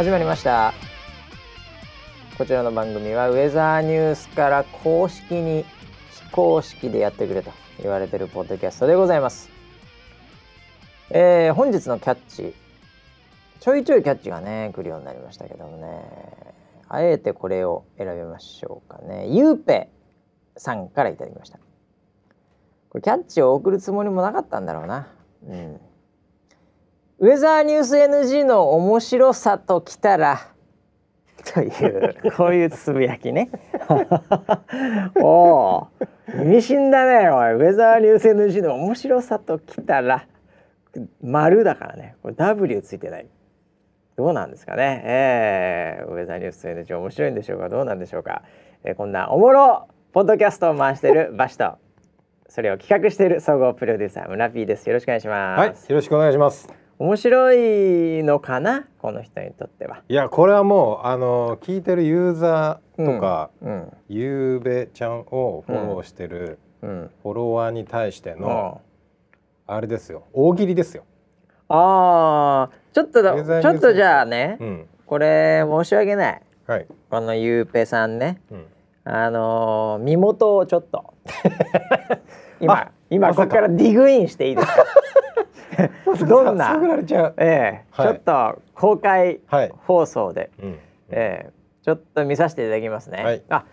始まりました。こちらの番組はウェザーニュースから公式に非公式でやってくれと言われてるポッドキャストでございます。えー、本日のキャッチちょいちょいキャッチがね来るようになりましたけどもね。あえてこれを選びましょうかね。ゆうぺさんからいただきました。これキャッチを送るつもりもなかったんだろうな。うん。ウェザーニュース NG の面白さときたらというこういうつぶやきね。おお意味深だねおい。ウェザーニュース NG の面白さときたら丸だからね。これ W ついてない。どうなんですかね、えー、ウェザーニュース NG 面白いんでしょうか。どうなんでしょうか、えー、こんなおもろポッドキャストを回している バシとそれを企画している総合プロデューサー村 P です。よろしくお願いします。はいよろしくお願いします面白いのかな？この人にとっては。いやこれはもうあの聞いてるユーザーとか、うん。うん、ゆうべちゃんをフォローしてる、フォロワーに対しての、あれですよ。大喜利ですよ。ああ。ちょっとだちょっとじゃあね、うん、これ申し訳ない、はい、このゆうぺさんね、うん、あのー、身元をちょっと。今今ここからディグインしていいですか？どんな、ええ。はい、ちょっと公開放送で、はい、ええ。ちょっと見させていただきますね、はい、あ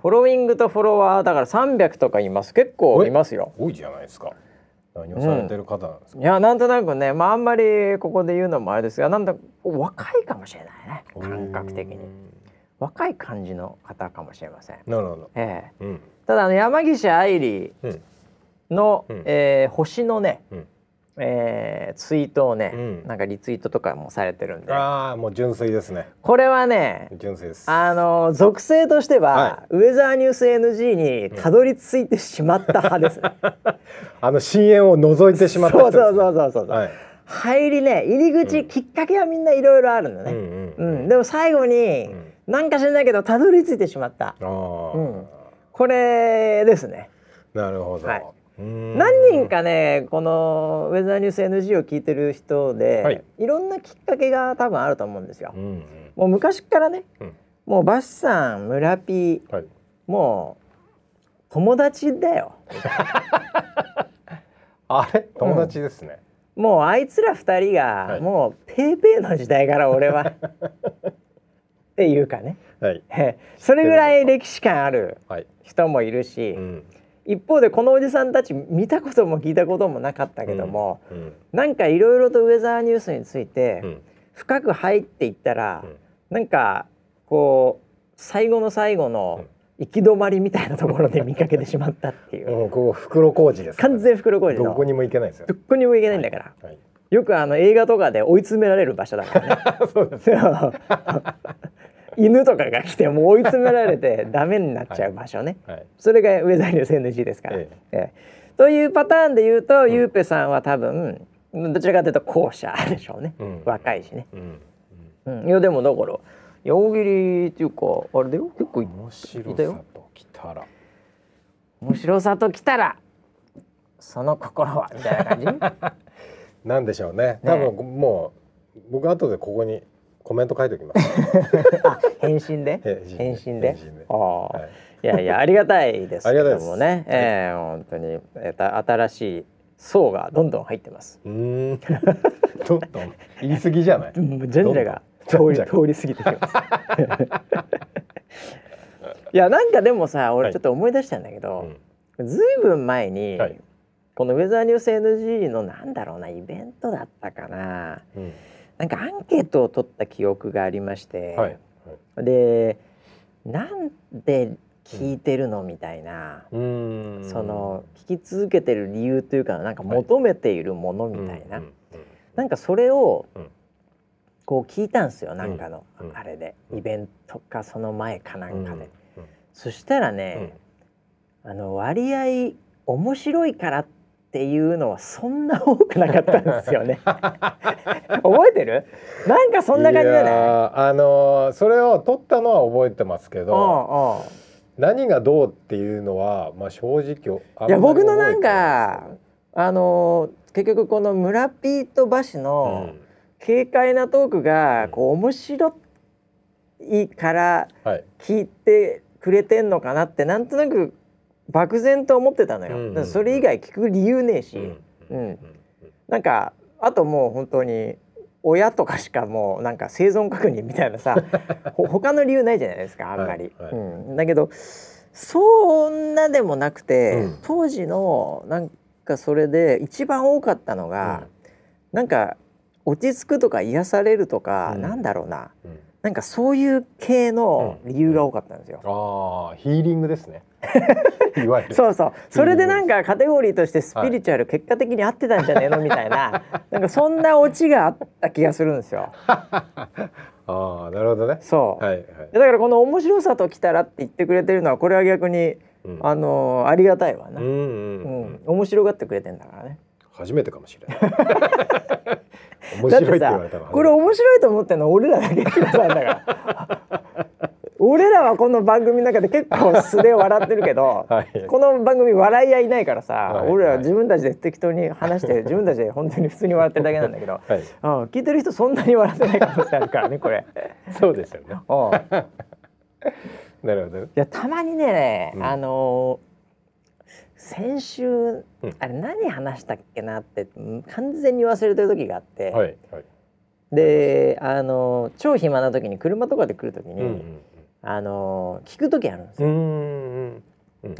フォローイングとフォロワーだから300とかいます。結構いますよ。多いじゃないですか。何をされてる方なんですか、うん、いやなんとなくねまああんまりここで言うのもあれですがなんだ若いかもしれないね。感覚的に。若い感じの方かもしれません。なるほど、ええ。うん、ただあの山岸愛理の、うん、えー、星のね、うんえー、ツイートをね、うん、なんかリツイートとかもされてるんで。ああもう純粋ですね。これはね純粋です。あの属性としては、はい、ウェザーニュース NG にたどり着いてしまった派です。ね、あの深淵を覗いてしまった、ね、そうそうそうそうそう、はい、入りね入り口、うん、きっかけはみんないろいろあるのね、うん、うん、でも最後に、うん、なんか知らないけどたどり着いてしまった、うん、これですね。なるほど、はい何人かねこのウェザーニュース NG を聞いてる人で、はい、いろんなきっかけが多分あると思うんですよ。うんうん、もう昔からね、うん、もうバッさん村ピー、はい、もう友達だよ。あれ？友達ですね、うん、もうあいつら二人が、はい、もうペーペーの時代から俺は っていうかね、はい、それぐらい歴史観ある人もいるし、うん一方でこのおじさんたち見たことも聞いたこともなかったけども、うんうん、なんかいろいろとウェザーニュースについて深く入っていったら、うん、なんかこう最後の最後の行き止まりみたいなところで見かけてしまったっていう。もうこう袋小路です、完全袋小路どこにも行けないですよ。どこにも行けないんだから。はいはいよくあの映画とかで追い詰められる場所だからね。そうです 犬とかが来てもう追い詰められてダメになっちゃう場所ね、はい。はい、それがウェザーニュース NG ですから。ええ。えというパターンで言うと、うん、ゆうぺさんは多分どちらかというと後者でしょうね、うん、若いしね。うん。いやでもだから大喜利っていうかあれだよ。結構面白さときたら。面白さときたらその心はみたいな感じ？なんでしょうね。多分もう僕後でここにコメント書いておきます。あ、返信で？返信で。ああ、はい、いやいや、ありがたいですけどもね。ええー、本当に、えー、新しい層がどんどん入ってます。うん。ちょっと言い過ぎじゃない？じゃんじゃが通り通り過ぎてきます。いや、なんかでもさ、俺ちょっと思い出したんだけど、はい、ずいぶん前に。はい、このウェザーニュース NG のなんだろうなイベントだったかな。うんなんかアンケートを取った記憶がありまして、はいはい、でなんで聞いてるのみたいな、うん、その聞き続けてる理由というかなんか求めているものみたいな、はい、なんかそれをこう聞いたんですよなんかのあれで、イベントかその前かなんかで。そしたらね、あの割合面白いからってっていうのはそんな多くなかったんですよね。覚えてる？なんかそんな感じじゃないあのー、それを取ったのは覚えてますけど何がどうっていうのは、まあ、正直いや僕のなんかあのー、結局この村ピート橋の軽快なトークがこう面白いから聞いてくれてんのかなってなんとなく漠然と思ってたのよ、うんうん、それ以外聞く理由ねえし、うん、うん、なんかあともう本当に親とかしかもうなんか生存確認みたいなさ 他の理由ないじゃないですかあんまり。はいはい、うん、だけどそんなでもなくて、うん、当時のなんかそれで一番多かったのが、うん、なんか落ち着くとか癒されるとか、うん、なんだろうな、うん、なんかそういう系の理由が多かったんですよ。ああヒーリングですね。いわゆる。そうそう。それでなんかカテゴリーとしてスピリチュアル結果的に合ってたんじゃねえの？みたいな。なんかそんなオチがあった気がするんですよ。ああなるほどね。そう、はいはい、だからこの面白さときたらって言ってくれてるのはこれは逆に、うん、あのありがたいわな。うん、うん。うん、面白がってくれてんだからね。初めてかもしれない。面白いって言われたこれ面白いと思ってんの俺らだけってさんだから。俺らはこの番組の中で結構素で笑ってるけど、はい、この番組笑い合いないからさ、はい、俺ら自分たちで適当に話して自分たちで本当に普通に笑ってるだけなんだけど、はい、うん、聞いてる人そんなに笑ってない可能性あるからねこれ。そうですよね。なるほど。いやたまにね、うん、あのー、先週、うん、あれ何話したっけなって完全に忘れてる時があって、はいはい、であのー、超暇な時に車とかで来る時に、うんうんあの聞く時あるんですよ。うん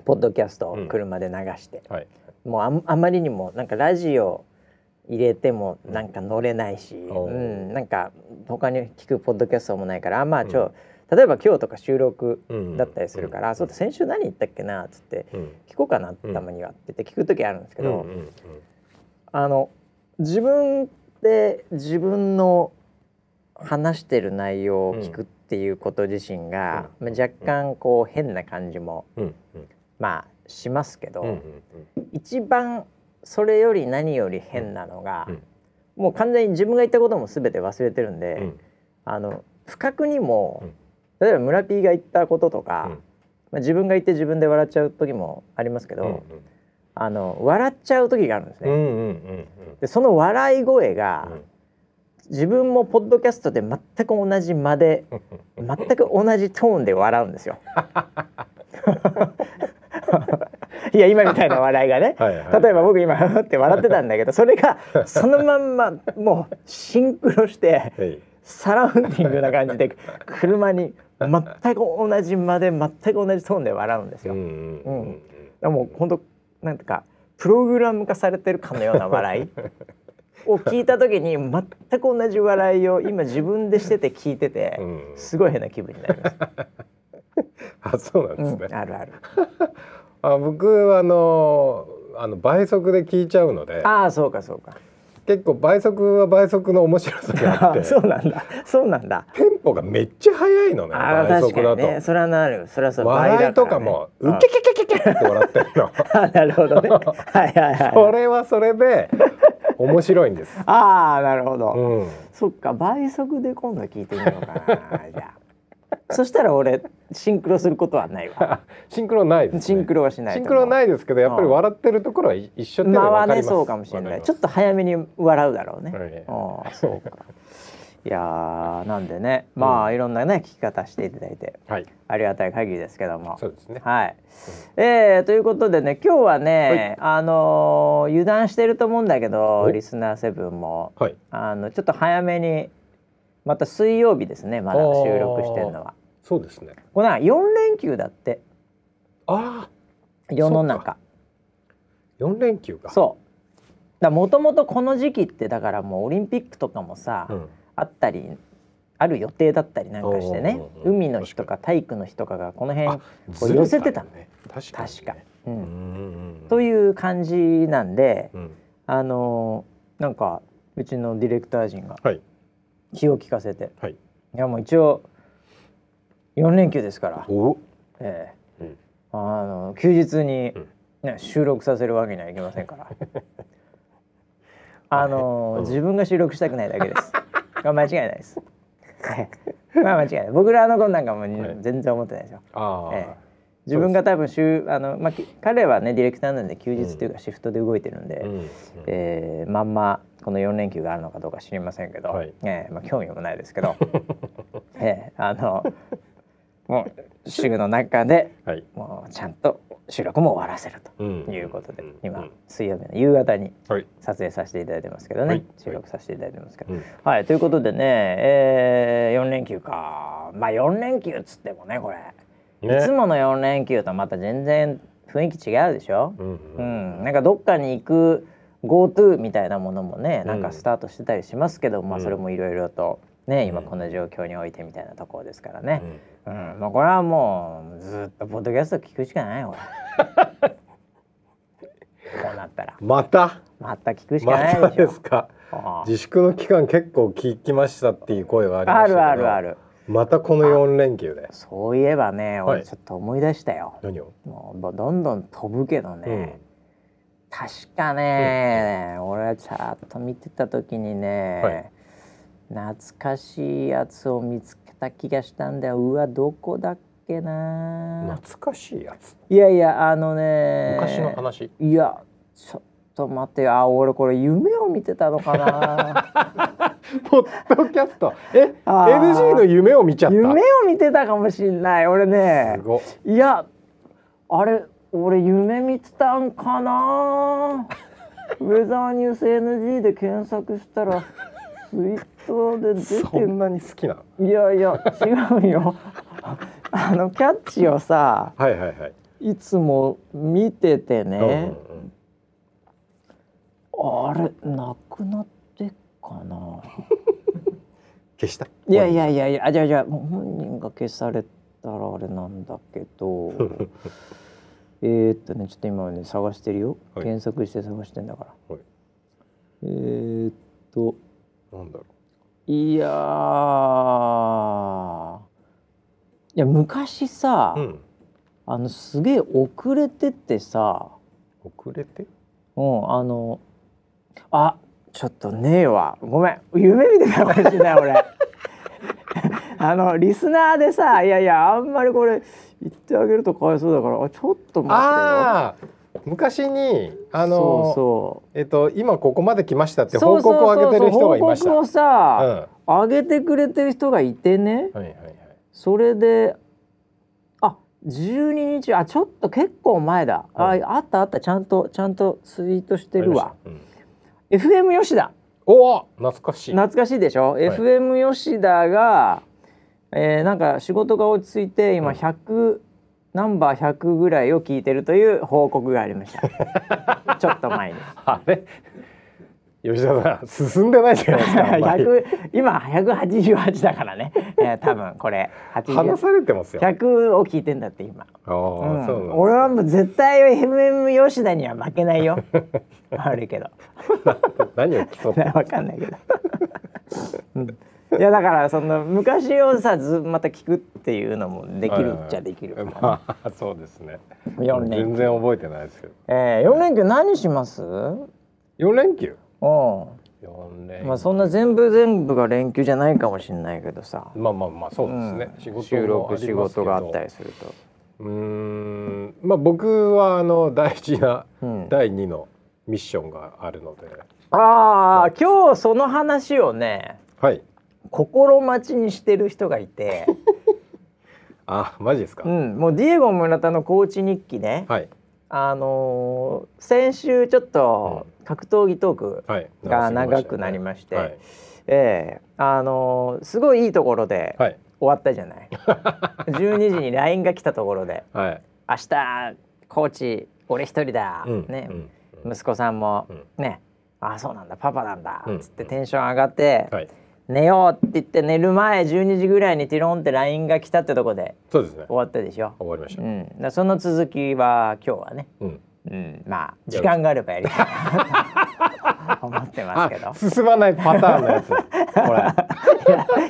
ポッドキャストを車で流して、はい、もうああまりにもなんかラジオ入れてもなんか乗れないし、うん、なんか他に聞くポッドキャストもないからあまあちょ、うん、例えば今日とか収録だったりするから、うん、そうだ先週何言ったっけなっつって、聞こうかなたまにはって言って聞く時あるんですけど、あの自分で自分の話してる内容を聞くっていうこと自身が、まあ、若干こう変な感じも、まあしますけど、一番それより何より変なのが、もう完全に自分が言ったことも全て忘れてるんで、あの不覚にも、例えば村 P が言ったこととか、まあ、自分が言って自分で笑っちゃう時もありますけど、あの笑っちゃう時があるんですね。でその笑い声が、自分もポッドキャストで全く同じ間で 全く同じトーンで笑うんですよ。いや今みたいな笑いがね。はい、例えば僕今って笑ってたんだけどそれがそのまんまもうシンクロして、サラウンディングな感じで車に全く同じ間で全く同じトーンで笑うんですよ。うん、うん、もう本当なんていうかプログラム化されてるかのような笑いを聞いた時に全く同じ笑いを今自分でしてて聞いてて、すごい変な気分になります。あそうなんですね、うん、あるある。あ僕はあのあの倍速で聞いちゃうので。ああそうかそうか結構倍速は倍速の面白さがあって。そうなんだ。そうなんだ。テンポがめっちゃ速いのね倍速だと、ね、それはなる。それはそう笑いとかも「うけけけけけ」って笑ってるの。なるほどね。はいはいはい。それはそれで面白いんです。ああなるほど、うん、そっか倍速で今度聞いてみようかな。じゃあ。そしたら俺シンクロすることはないわ。シンクロないです、ね、シンクロはしない。シンクロないですけど、やっぱり笑ってるところは一緒っていうのは分かります。まあね、そうかもしれない。ちょっと早めに笑うだろうね。ああ、そうか。いやなんでね。まあ、うん、いろんなね聞き方していただいて、はい、ありがたい限りですけども。そうですね。はい、うん、えー、ということでね今日はね、はい、あのー、油断してると思うんだけどリスナーセブンも、はい、あのちょっと早めにまた水曜日ですねまだ収録してるのはそうですね。これ4連休だって。ああ。世の中。4連休か。そう。もともとこの時期ってだからもうオリンピックとかもさ、うん。あったりある予定だったりなんかしてね。海の日とか体育の日とかがこの辺こう寄せてたのね。確か確か、うん、という感じなんで、うん、あのー、なんかうちのディレクター陣が気を利かせて、はい、いやもう一応4連休ですから、ええ、うん、あの休日に、ね、収録させるわけにはいきませんから。あのー、自分が収録したくないだけです。間違いないです。まあ間違いない。僕らのことなんかも全然思ってないですよ。あえ自分が多分週あの、まあ、彼はねディレクターなんで休日というかシフトで動いてるんで、うん、えー、まんまこの4連休があるのかどうか知りませんけど、はい、えー、まあ、興味もないですけど、えー、あのもう週の中で、はい、もうちゃんと収録も終わらせるということで、うん、今、水曜日の夕方に撮影させていただいてますけどね、はい、収録させていただいてますけど、はい、はい、ということでね、えー、4連休か。まあ4連休っつってもねこれ、ね、いつもの4連休とまた全然雰囲気違うでしょ、うん、うん、なんかどっかに行く GoTo みたいなものもねなんかスタートしてたりしますけど、うん、まあそれもいろいろとね今この状況においてみたいなところですからね、うん、うん、まあこれはもうずっとポッドキャスト聞くしかないこれ。こうなったら。また？また聞くしかないでしょ、ま、ですか？自粛の期間結構聞きましたっていう声がありましたあるあるある。またこの4連休で。そういえばね俺ちょっと思い出したよ、はい、何を？もうどんどん飛ぶけどね、うん。確かね、うん、俺はチャート見てた時にね、はい、懐かしいやつを見つけた気がしたんだよ。うわどこだっけな。懐かしいやつ。いやいやあのね。昔の話。いやちょっと待ってあ俺これ夢を見てたのかな。ポッドキャスト。え NG の夢を見ちゃった？夢を見てたかもしんない。俺ね。いやあれ俺夢見てたんかな。ウェザーニュース NG で検索したらツイッターで出てそんなに好きないやいや違うよ。あのキャッチをさ、はいはいはい、いつも見ててね、うんうん、あれなくなってかな。消した？いやいやいやいやあじゃあじゃあ本人が消されたらあれなんだけど。えっとねちょっと今ね探してるよ、はい、検索して探してんだから、はい、えー、っと。なんだろういやいや昔さ、うん、あのすげえ遅れててさ。遅れて？うんあのあちょっとねえわ。ごめん。夢見てたかもしれない俺。あのリスナーでさいやいやあんまりこれ言ってあげるとかわいそうだからあちょっと待ってよ昔にあのそうえっと今ここまで来ましたって報告を上げてる人がいました。報告をさ、うん、上げてくれてる人がいてね。はいはいはい。それであ12日あちょっと結構前だ。うん、ああったあったちゃんとちゃんとツイートしてるわ。うん、FM 吉田。おお懐かしい。懐かしいでしょ？はい、FM 吉田がえー、なんか仕事が落ち着いて今100、うん、ナンバー100ぐらいを聞いてるという報告がありました。ちょっと前に。あれ？吉田さん進んでないじゃないですか 今188だからね、えー、多分これ話されてますよ。100を聞いてんだって今。あ、うん、俺はもう絶対 MM 吉田には負けないよ。悪いけど。何を競って分かんないけど、うんいやだからその昔をさずまた聞くっていうのもできるっちゃできるから、ね、まあそうですね。4連全然覚えてないですけどえー、4連休？何します ?4 連休？うん。4連まあそんな全部全部が連休じゃないかもしれないけどさ。まあまあまあそうですね、うん、仕事収録仕事があったりすると。うん。まあ僕はあの大事な第2のミッションがあるので、うん、ああ今日その話をねはい心待ちにしてる人がいて。あマジですか、うん、もうディエゴ村田のコーチ日記ね、はい、あのー、先週ちょっと格闘技トークが長くなりまして、はい、えー、あのー、すごいいいところで終わったじゃない、はい、12時に LINE が来たところで「はい、明日コーチ俺一人だ」うん、ね、うん、息子さんも、ね「あそうなんだ。パパなんだ」っつってテンション上がって、はい寝ようって言って寝る前12時ぐらいにティロンって LINE が来たってとこでそうですね。終わったでしょ？終わりました、うん、だその続きは今日はね、うん。うん、まあ時間があればやりたい。な と思ってますけど。進まないパターンのやつ。こ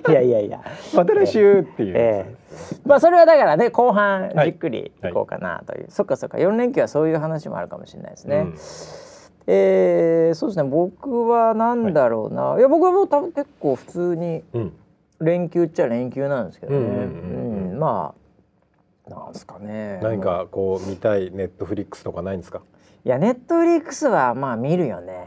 れ。いやいやいやまた来週っていう、えー、まあそれはだからね後半じっくりい。こうかなという、はいはい、そっかそっか。4連休はそういう話もあるかもしれないですね、うんえー、そうですね。僕は何だろうな、はい、いや僕はもう多分結構普通に連休っちゃ連休なんですけどね、うんまあなんすかね。何かこう見たいネットフリックスとかないんですか？いやネットフリックスはまあ見るよね。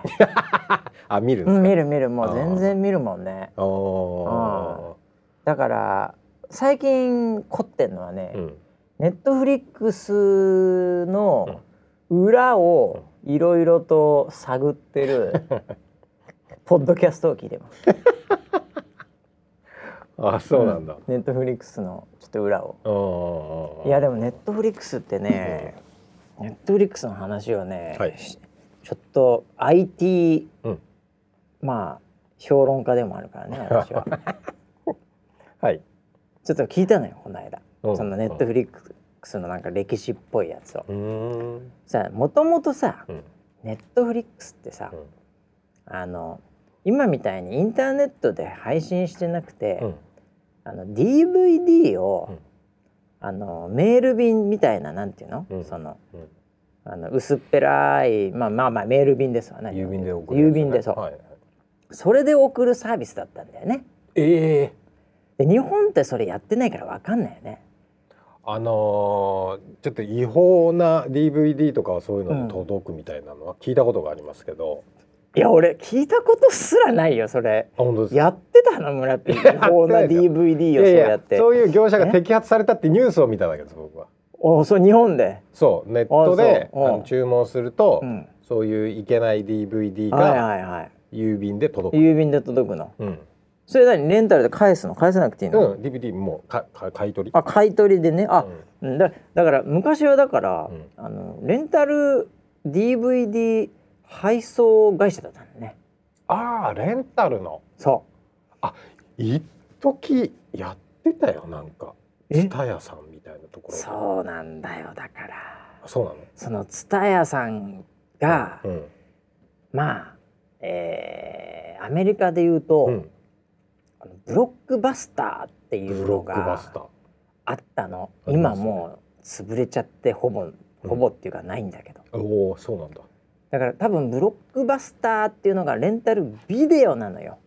あ見るんですか、うん、見る見る。もう全然見るもんね。おだから最近凝ってんのはね、うん、ネットフリックスの裏をいろいろと探ってる ポッドキャストを聞いてます。あそうなんだ、ネットフリックスのちょっと裏を。いやでもネットフリックスってね、ネットフリックスの話をね、はい、ちょっと IT、うん、まあ評論家でもあるからね私は。はい。ちょっと聞いたのよこの間、うん、そのネットフリックスのなんか歴史っぽいやつを。さもともとさ、うん、ネットフリックスってさ、あの今みたいにインターネットで配信してなくて、あの DVD を、あのメール便みたいななんていうの、その、あの薄っぺらいまあまあまあメール便ですわね。郵便で送る、ね、郵便でそう、はい、それで送るサービスだったんだよね。ええー、で日本ってそれやってないからわかんないよねあのー、ちょっと違法な DVD とかはそういうので届くみたいなのは聞いたことがありますけど、いや俺聞いたことすらないよそれ。やってたの村って。違法な DVD をそうやって。そういう業者が摘発されたってニュースを見ただけです僕は。おそう日本で？そうネットであの注文すると、うん、そういういけない DVD が郵便で届く、郵便で届くの、うん、それ何？レンタルで返すの？返さなくていいの、うん、DVD もかか買い取り？あ買い取りでね？あ、うん、だだから昔はだから、うん、あのレンタル DVD 配送会社だったのね。ああレンタルの？そう。あ一時やってたよなんか。蔦屋さんみたいなところそうなんだよだから。そうなの？その蔦屋さんが、うん、まあえー、アメリカで言うと、うん、ブロックバスターっていうのがあったの。今もう潰れちゃってほぼほぼっていうかないんだけど、うん、おおそうなんだ。だから多分ブロックバスターっていうのがレンタルビデオなのよ。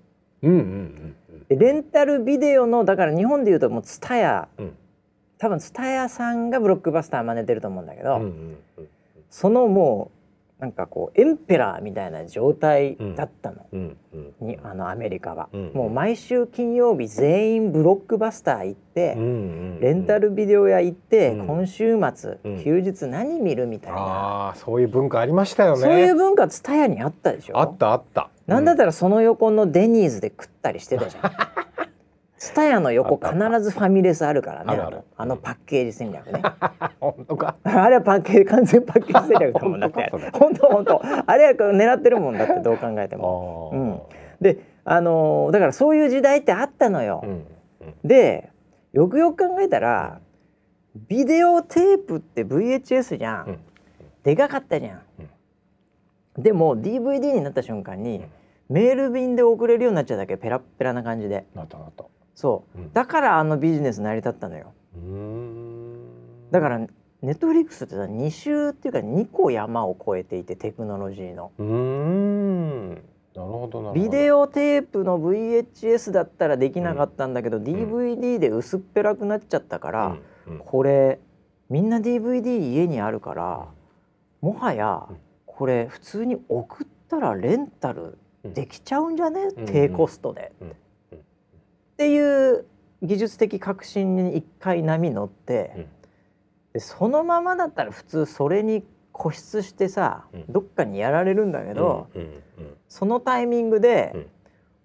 うんうんうんでレンタルビデオのだから日本でいうともうツタヤ、うん、多分ツタヤさんがブロックバスター真似てると思うんだけど、うんうんうん、そのもうなんかこうエンペラーみたいな状態だったの、にあのアメリカは、もう毎週金曜日全員ブロックバスター行って、レンタルビデオ屋行って、うん、今週末、休日何見るみたいな。あそういう文化ありましたよね。そういう文化ツタヤにあったでしょ。あったあった。なんだったらその横のデニーズで食ったりしてたじゃん。スタヤの横必ずファミレスあるからねあのパッケージ戦略ね。本当か？あれはパッケージ完全パッケージ戦略だもん だって本当本当。あれは狙ってるもんだってどう考えても、うん、であのー、だからそういう時代ってあったのよ、うんうん、でよくよく考えたらビデオテープって VHS じゃん、でかかったじゃん、でも DVD になった瞬間に、メール便で送れるようになっちゃうだけペラペラな感じで。なったなったそう、うん、だからあのビジネス成り立ったのよ。だからネットフリックスってさ2週っていうか2個山を越えていてテクノロジーの。うん。なるほどビデオテープの VHS だったらできなかったんだけど、うん、DVD で薄っぺらくなっちゃったから、うん、これみんな DVD 家にあるからもはやこれ普通に送ったらレンタルできちゃうんじゃね、低コストで、っていう技術的革新に一回波乗って、でそのままだったら普通それに固執してさ、どっかにやられるんだけど、そのタイミングで、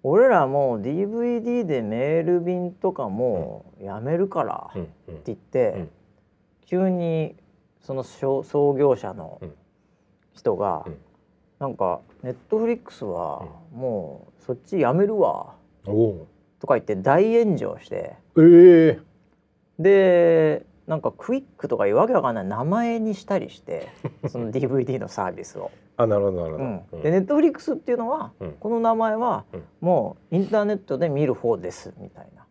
俺らもう DVD でメール便とかもやめるからって言って、急にその創業者の人が、なんかネットフリックスはもうそっちやめるわとか言って大炎上して、えー、でなんかクイックとかいうわけわかんない。名前にしたりして その DVD のサービスを。あなるほどなるほど。うん、でネットフリックスっていうのは、うん、この名前はもうインターネットで見る方ですみたいな。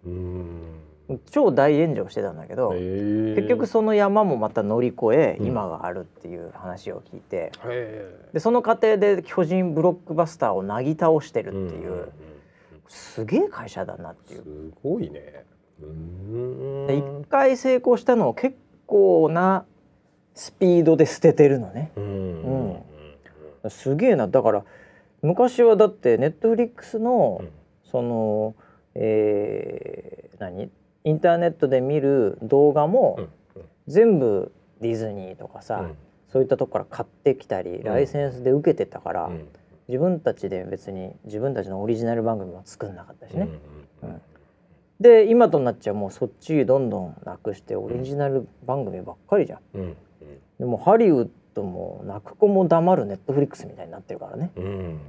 超大炎上してたんだけど、結局その山もまた乗り越え、今があるっていう話を聞いて、でその過程で巨人ブロックバスターをなぎ倒してるっていう、すげえ会社だなっていう。すごいね。一回成功したのを結構構なスピードで捨ててるのね。うん、うん、すげえな。だから昔はだってネットフリックスの、うん、その、えー、何？インターネットで見る動画も、全部ディズニーとかさ、そういったとこから買ってきたり、ライセンスで受けてたから、自分たちで別に自分たちのオリジナル番組も作んなかったしね。うんで今となっちゃもうそっちどんどんなくしてオリジナル番組ばっかりじゃん。うん、でもハリウッドも泣く子も黙るネットフリックスみたいになってるからね。うん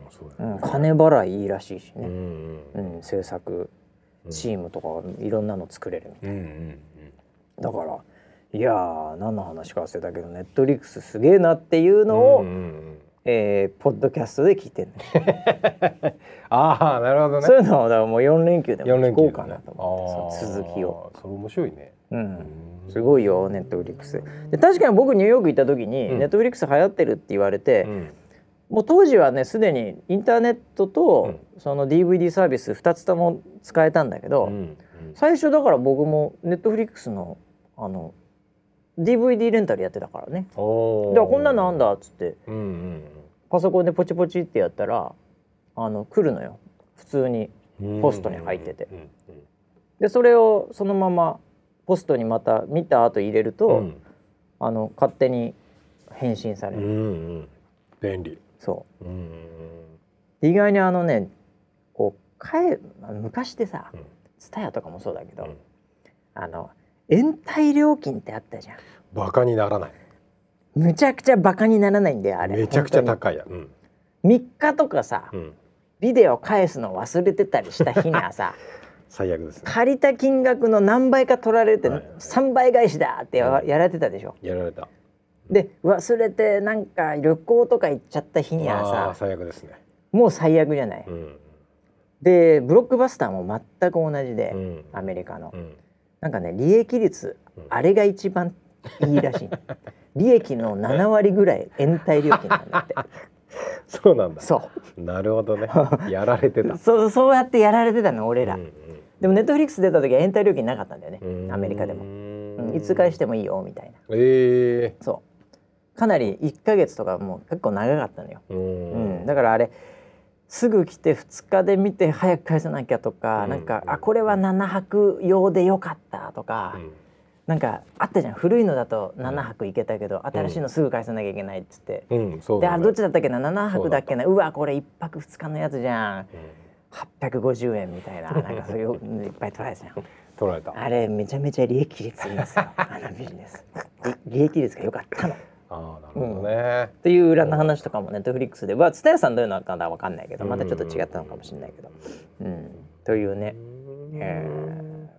金払いいいらしいしね、うんうん、制作チームとかいろんなの作れるみたいな。だからいやー何の話か忘れたけどネットフリックスすげえなっていうのを、うんうんうんえー、ポッドキャストで聞いてん ああなるほどね。そういうのをだからもう4連休でも聞こうかなと思って、ね、続きを。それ面白いね。うん。すごいよネットフリックス。で確かに僕ニューヨーク行った時に、うん、ネットフリックス流行ってるって言われて、うん、もう当時はねすでにインターネットと、うん、その DVD サービス2つとも使えたんだけど、最初だから僕もネットフリックスのあの DVD レンタルやってたからね。だからこんなのあんだっつって、うんうん、パソコンでポチポチってやったらあの来るのよ。普通にポストに入ってて。でそれをそのままポストにまた見た後入れると、うん、あの勝手に返信される。うんうん、便利。そう。うん意外にあのねこうかえ昔ってさ、ツタヤとかもそうだけど、うん、あの延滞料金ってあったじゃん。バカにならない。むちゃくちゃバカにならないんだよあれ。めちゃくちゃ高いや、うん、3日とかさ、うん、ビデオ返すの忘れてたりした日にはさ 最悪です、ね、借りた金額の何倍か取られて3倍返しだってやられてたでしょ、やられた。で忘れてなんか旅行とか行っちゃった日にはさ最悪ですね。もう最悪じゃない、うん、でブロックバスターも全く同じで、うん、アメリカの、うん、なんかね利益率、あれが一番いいらしい。利益の7割ぐらい延滞料金なんだって。そうなんだ。そう。なるほどね。やられてた。そうそうやってやられてたの俺ら、うんうん、でもネットフリックス出た時は延滞料金なかったんだよねアメリカでも、うん、いつ返してもいいよみたいな。ええー、そう。かなり1か月とかもう結構長かったのよ、うん、だからあれすぐ来て2日で見て早く返さなきゃとか、うん、なんか、あこれは7泊用でよかったとか、うん、なんかあったじゃん。古いのだと7泊行けたけど、うん、新しいのすぐ返さなきゃいけないっつって、うん。ね、であどっちだったっけな？7泊だっけな？うわこれ1泊2日のやつじゃん、うん、850円みたいな。なんかそういういっぱい取られたじゃん。取られた。あれめちゃめちゃ利益率いいんですよ。あのビジネス。利益率が良かったの。あなるほどね、っていう裏の話とかもネットフリックスで。は蔦屋さんどういうのかわかんないけど。またちょっと違ったのかもしれないけど、うん、というね、え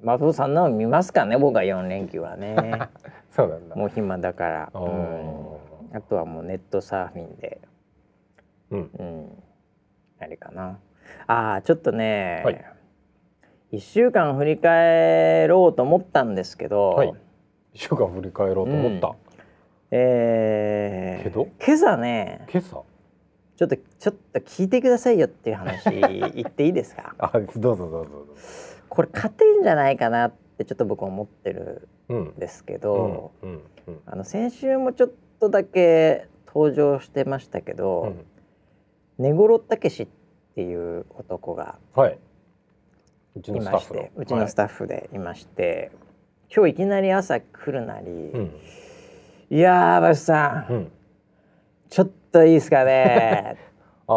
ー、松尾さんの見ますかね僕は4連休はね。そうなんだ。もう暇だから、うん、あとはもうネットサーフィンで。うん、うん、あれかな。あちょっとね、はい、1週間振り返ろうと思ったんですけど、はい、1週間振り返ろうと思った、うんえー、けど？今朝ね今朝？ちょっとちょっと聞いてくださいよっていう話 言っていいですか？あどうぞどうぞこれ勝てんじゃないかなってちょっと僕思ってるんですけど、うんうんうん、あの先週もちょっとだけ登場してましたけど、根室武史っていう男がい。まして、はい、うちのスタッフでいまして、はい、今日いきなり朝来るなり、いやーバシさん、うん、ちょっといいですかね。あ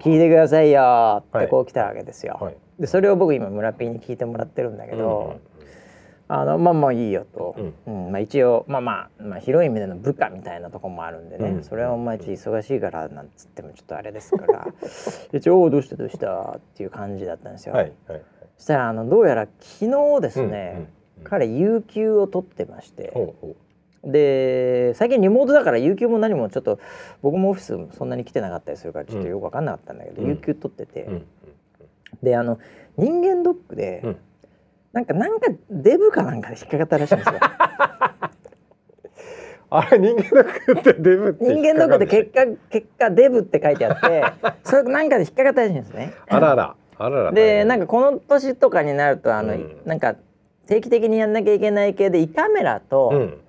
聞いてくださいよ。ってこう来たわけですよ。はい、でそれを僕今村ピーに聞いてもらってるんだけど、うん、あのまあまあいいよと、うん、うん、まあ、一応まあまあ、まあ、広い意味での部下みたいなとこもあるんでね、うん、それはお前ちょっと忙しいからなんつってもちょっとあれですから。一応どうしたどうしたっていう感じだったんですよ。はいはい、そしたらあのどうやら昨日ですね、彼有給を取ってまして。ほうほうで最近リモートだから有給も何もちょっと僕もオフィスそんなに来てなかったりするからちょっとよく分かんなかったんだけど、うん、有給取ってて、うん、であの人間ドックで、うん、なんかなんかデブかなんかで引っかかったらしいんですよ。あれ人間ドックってデブって人間ドックで結果結果デブって書いてあって それなんかで引っかかったらしいんですね。あらら。あらら。でなんかこの年とかになるとあの、うん、なんか定期的にやんなきゃいけない系で胃カメラと、うん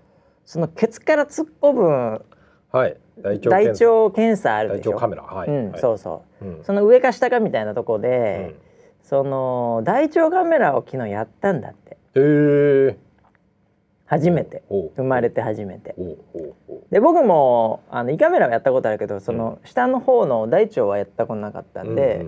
そのケツから突っ込むはい。大腸検査。あるでしょ？大腸カメラ。はい、うん、そうそう、うん、その上か下かみたいなとこで、うん、その大腸カメラを昨日やったんだって。へえ。ー、初めて。生まれて初めて。で僕もあの胃カメラはやったことあるけどその下の方の大腸はやったことなかったんで、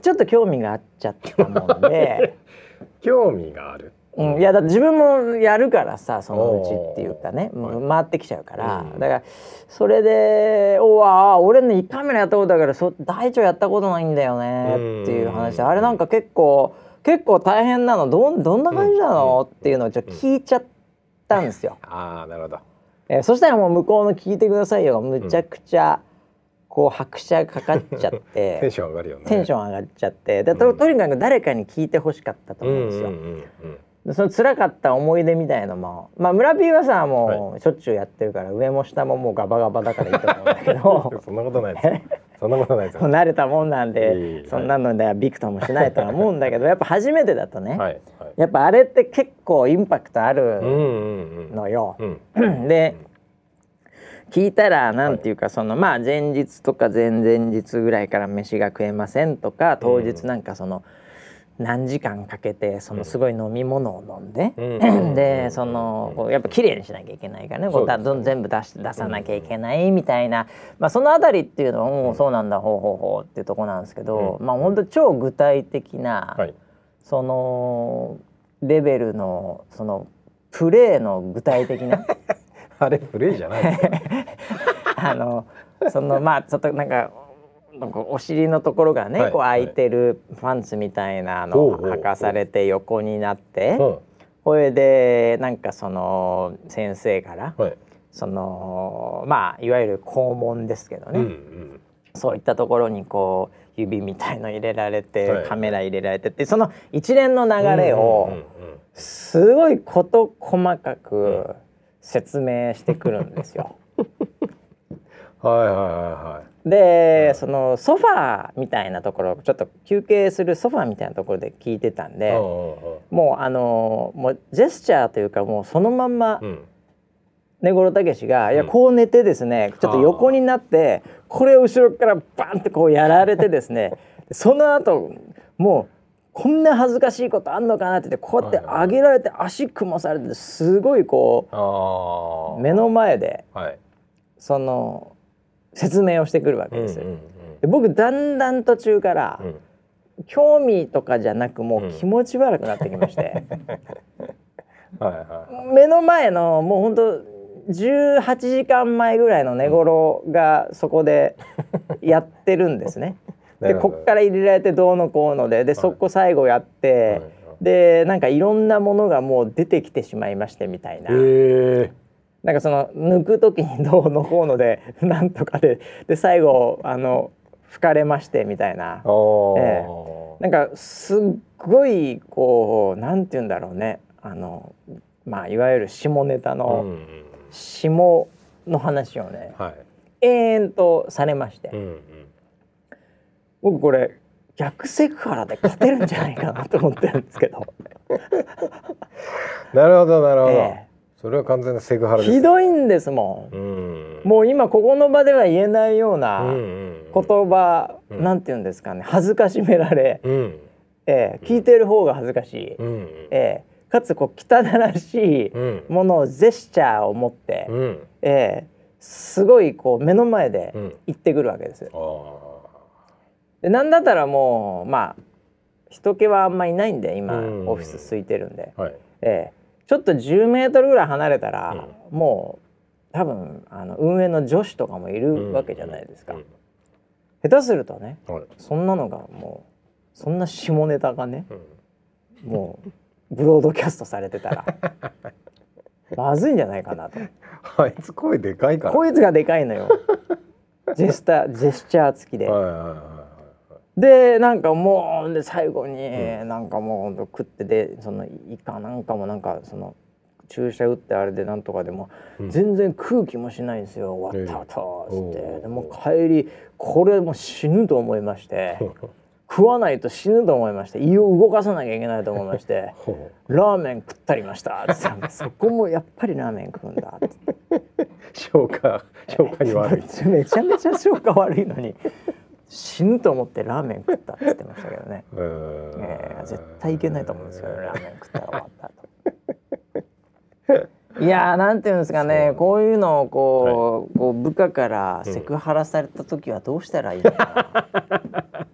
ちょっと興味があっちゃったもんで。興味があるうん、いやだって自分もやるからさそのうちっていうかね。もう回ってきちゃうから、だからそれで「おわ俺ね胃カメラやったことだからそ大腸やったことないんだよね」っていう話。であれなんか結構結構大変なの。どどんな感じなの、っていうのをちょっと聞いちゃったんですよ。あなるほど、えー、そしたらもう向こうの聞いてくださいよ。むちゃくちゃ、こう拍車かかっちゃって。テンション上がるよね。テンション上がっちゃって。でととにかく誰かに聞いてほしかったと思うんですよ。うんうんうんうんその辛かった思い出みたいのもまあ村 P はさもうしょっちゅうやってるから、はい、上も下ももうガバガバだからいいと思うんだけど。そんなことないです。そんなことないです慣れたもんなんで、そんなのではびくともしないとは思うんだけどやっぱ初めてだとね、はいはい、やっぱあれって結構インパクトあるのよ。で聞いたらなんていうか、そのまあ前日とか前々日ぐらいから飯が食えませんとか当日なんかその、うん何時間かけてそのすごい飲み物を飲んで、うん、でそのこうやっぱ綺麗にしなきゃいけないからね。こう全部出し出さなきゃいけないみたいな、まあ、その辺りっていうのはもうそうなんだほうほうほうっていうとこなんですけど、まあ本当超具体的な、はい、そのレベルのそのプレーの具体的な あれプレーじゃない。あのそのまあちょっとなんかお尻のところがね、はい、こう開いてるパンツみたいなのを履かされて横になって、これでなんかその先生から、はい、そのまあいわゆる肛門ですけどね、うんうん、そういったところにこう指みたいの入れられて、はい、カメラ入れられてってその一連の流れをすごい事細かく説明してくるんですよ。はいはいはいはい。で、そのソファーみたいなところちょっと休憩するソファーみたいなところで聞いてたんで、もうあのもうジェスチャーというかもうそのまんま、根室武が、いやこう寝てですねちょっと横になってこれを後ろからバンってこうやられてですね その後もうこんな恥ずかしいことあんのかなってこうやって上げられて足組まされてすごいこう目の前で、その説明をしてくるわけですよ。で僕だんだん途中から、うん、興味とかじゃなくもう気持ち悪くなってきまして、目の前のもう本当18時間前ぐらいの寝頃がそこでやってるんですね。でこっから入れられてどうのこうのででそこ最後やって、でなんかいろんなものがもう出てきてしまいましてみたいな。えーなんかその抜く時にどうのこうので なんとかでで最後あの吹かれましてみたいな、えー、なんかすっごいこうなんて言うんだろうね。あのまあいわゆる下ネタの下の話をね、はい、延々とされまして、うんうん、僕これ逆セクハラで勝てるんじゃないかなと思ってるんですけど。なるほどなるほど、えーそれは完全なセクハラひどいんですもん、うん、もう今ここの場では言えないような言葉、うんうん、なんて言うんですかね。恥ずかしめられ、うん、えー、聞いてる方が恥ずかしい、うん、えー、かつこう汚らしいものをジェスチャーを持って、うん、えー、すごいこう目の前で言ってくるわけです。でなんだったらもうまあ人気はあんまりいないんで今オフィス空いてるんで、はい、えーちょっと10メートルぐらい離れたら、うん、もう多分あの運営の女子とかもいるわけじゃないですか。下手するとね、はい、そんなのがもうそんな下ネタがね、うん、もうブロードキャストされてたら まずいんじゃないかなと。あいつ声でかいからこいつがでかいのよ。ジェスタジェスチャー付きで。はいはいはいでなんかもうで最後に、なんかもう食ってでそのイカなんかもなんかその注射打ってあれでなんとかでも、全然空気もしないんですよ。終わった後っつって、でも帰りこれも死ぬと思いまして。食わないと死ぬと思いまして。胃を動かさなきゃいけないと思いまして。ラーメン食ったりました。っって。そこもやっぱりラーメン食うんだ。っ て消化消化に悪い。めちゃめちゃ消化悪いのに死ぬと思ってラーメン食ったって言ってましたけどね、えー、絶対いけないと思うんですよラーメン食ったら終わったと。いやーなんていうんですかね。こういうのをこうはい、こう部下からセクハラされた時はどうしたらいいのか。な、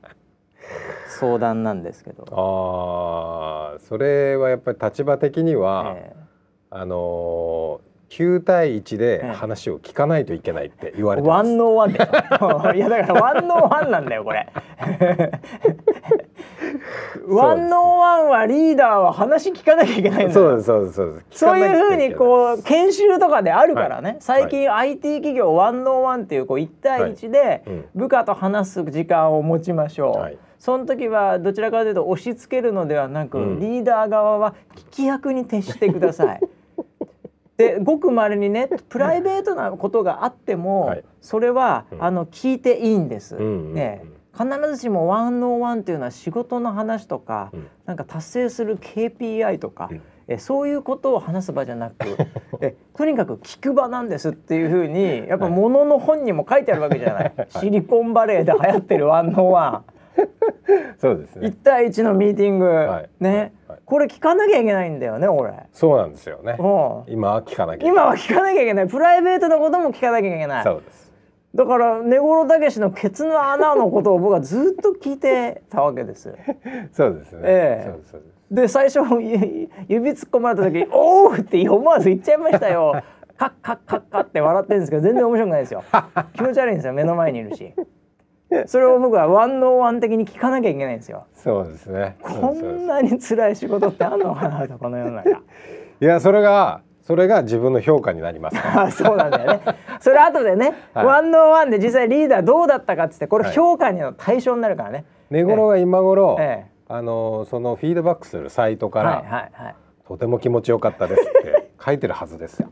相談なんですけど。ああそれはやっぱり立場的には、えー、あの9対1で話を聞かないといけないって言われてワンノーワンで いやだからワンノーワンなんだよこれ。ワンノーワンはリーダーは話聞かなきゃいけないんだそうですそうですそうです。そういうふうにこう研修とかであるからね、はい、最近 IT 企業ワンノーワンっていうこう1対1で部下と話す時間を持ちましょう、はい。その時はどちらかというと押し付けるのではなく、うん、リーダー側は聞き役に徹してください。でごくまれにねプライベートなことがあっても、はい、それは、うん、あの聞いていいんです。うんうんうん、ね。必ずしもワンノーワンっていうのは仕事の話とか、うん、なんか達成する KPI とか、うん、えそういうことを話す場じゃなく えとにかく聞く場なんですっていうふうにやっぱものの本にも書いてあるわけじゃない、シリコンバレーで流行ってるワンノーワン。そうですね。一対一のミーティング、はい、ね、はい、これ聞かなきゃいけないんだよね、俺。そうなんですよね。今は聞かなきゃ今は聞かなきゃいけない。プライベートのことも聞かなきゃいけない。そうです。だから根室たけしのケツの穴のことを僕はずっと聞いてたわけです。そうですね。ええー、で最初指突っ込まれた時「おお!」って思わず言っちゃいましたよ。カッカッカッカッって笑ってるんですけど全然面白くないですよ。気持ち悪いんですよ目の前にいるし。それを僕はワンノーワン的に聞かなきゃいけないんですよ。そうですね。こんなに辛い仕事ってあんのかなとこの世の中。いやそれがそれが自分の評価になります、あ そうなんだよね。それ後でね、はい、ワンノーワンで実際リーダーどうだったかっつってこれ評価にの対象になるからね。寝頃が今頃、ええ、あのそのフィードバックするサイトから、はいはいはい、とても気持ちよかったですって書いてるはずですよ。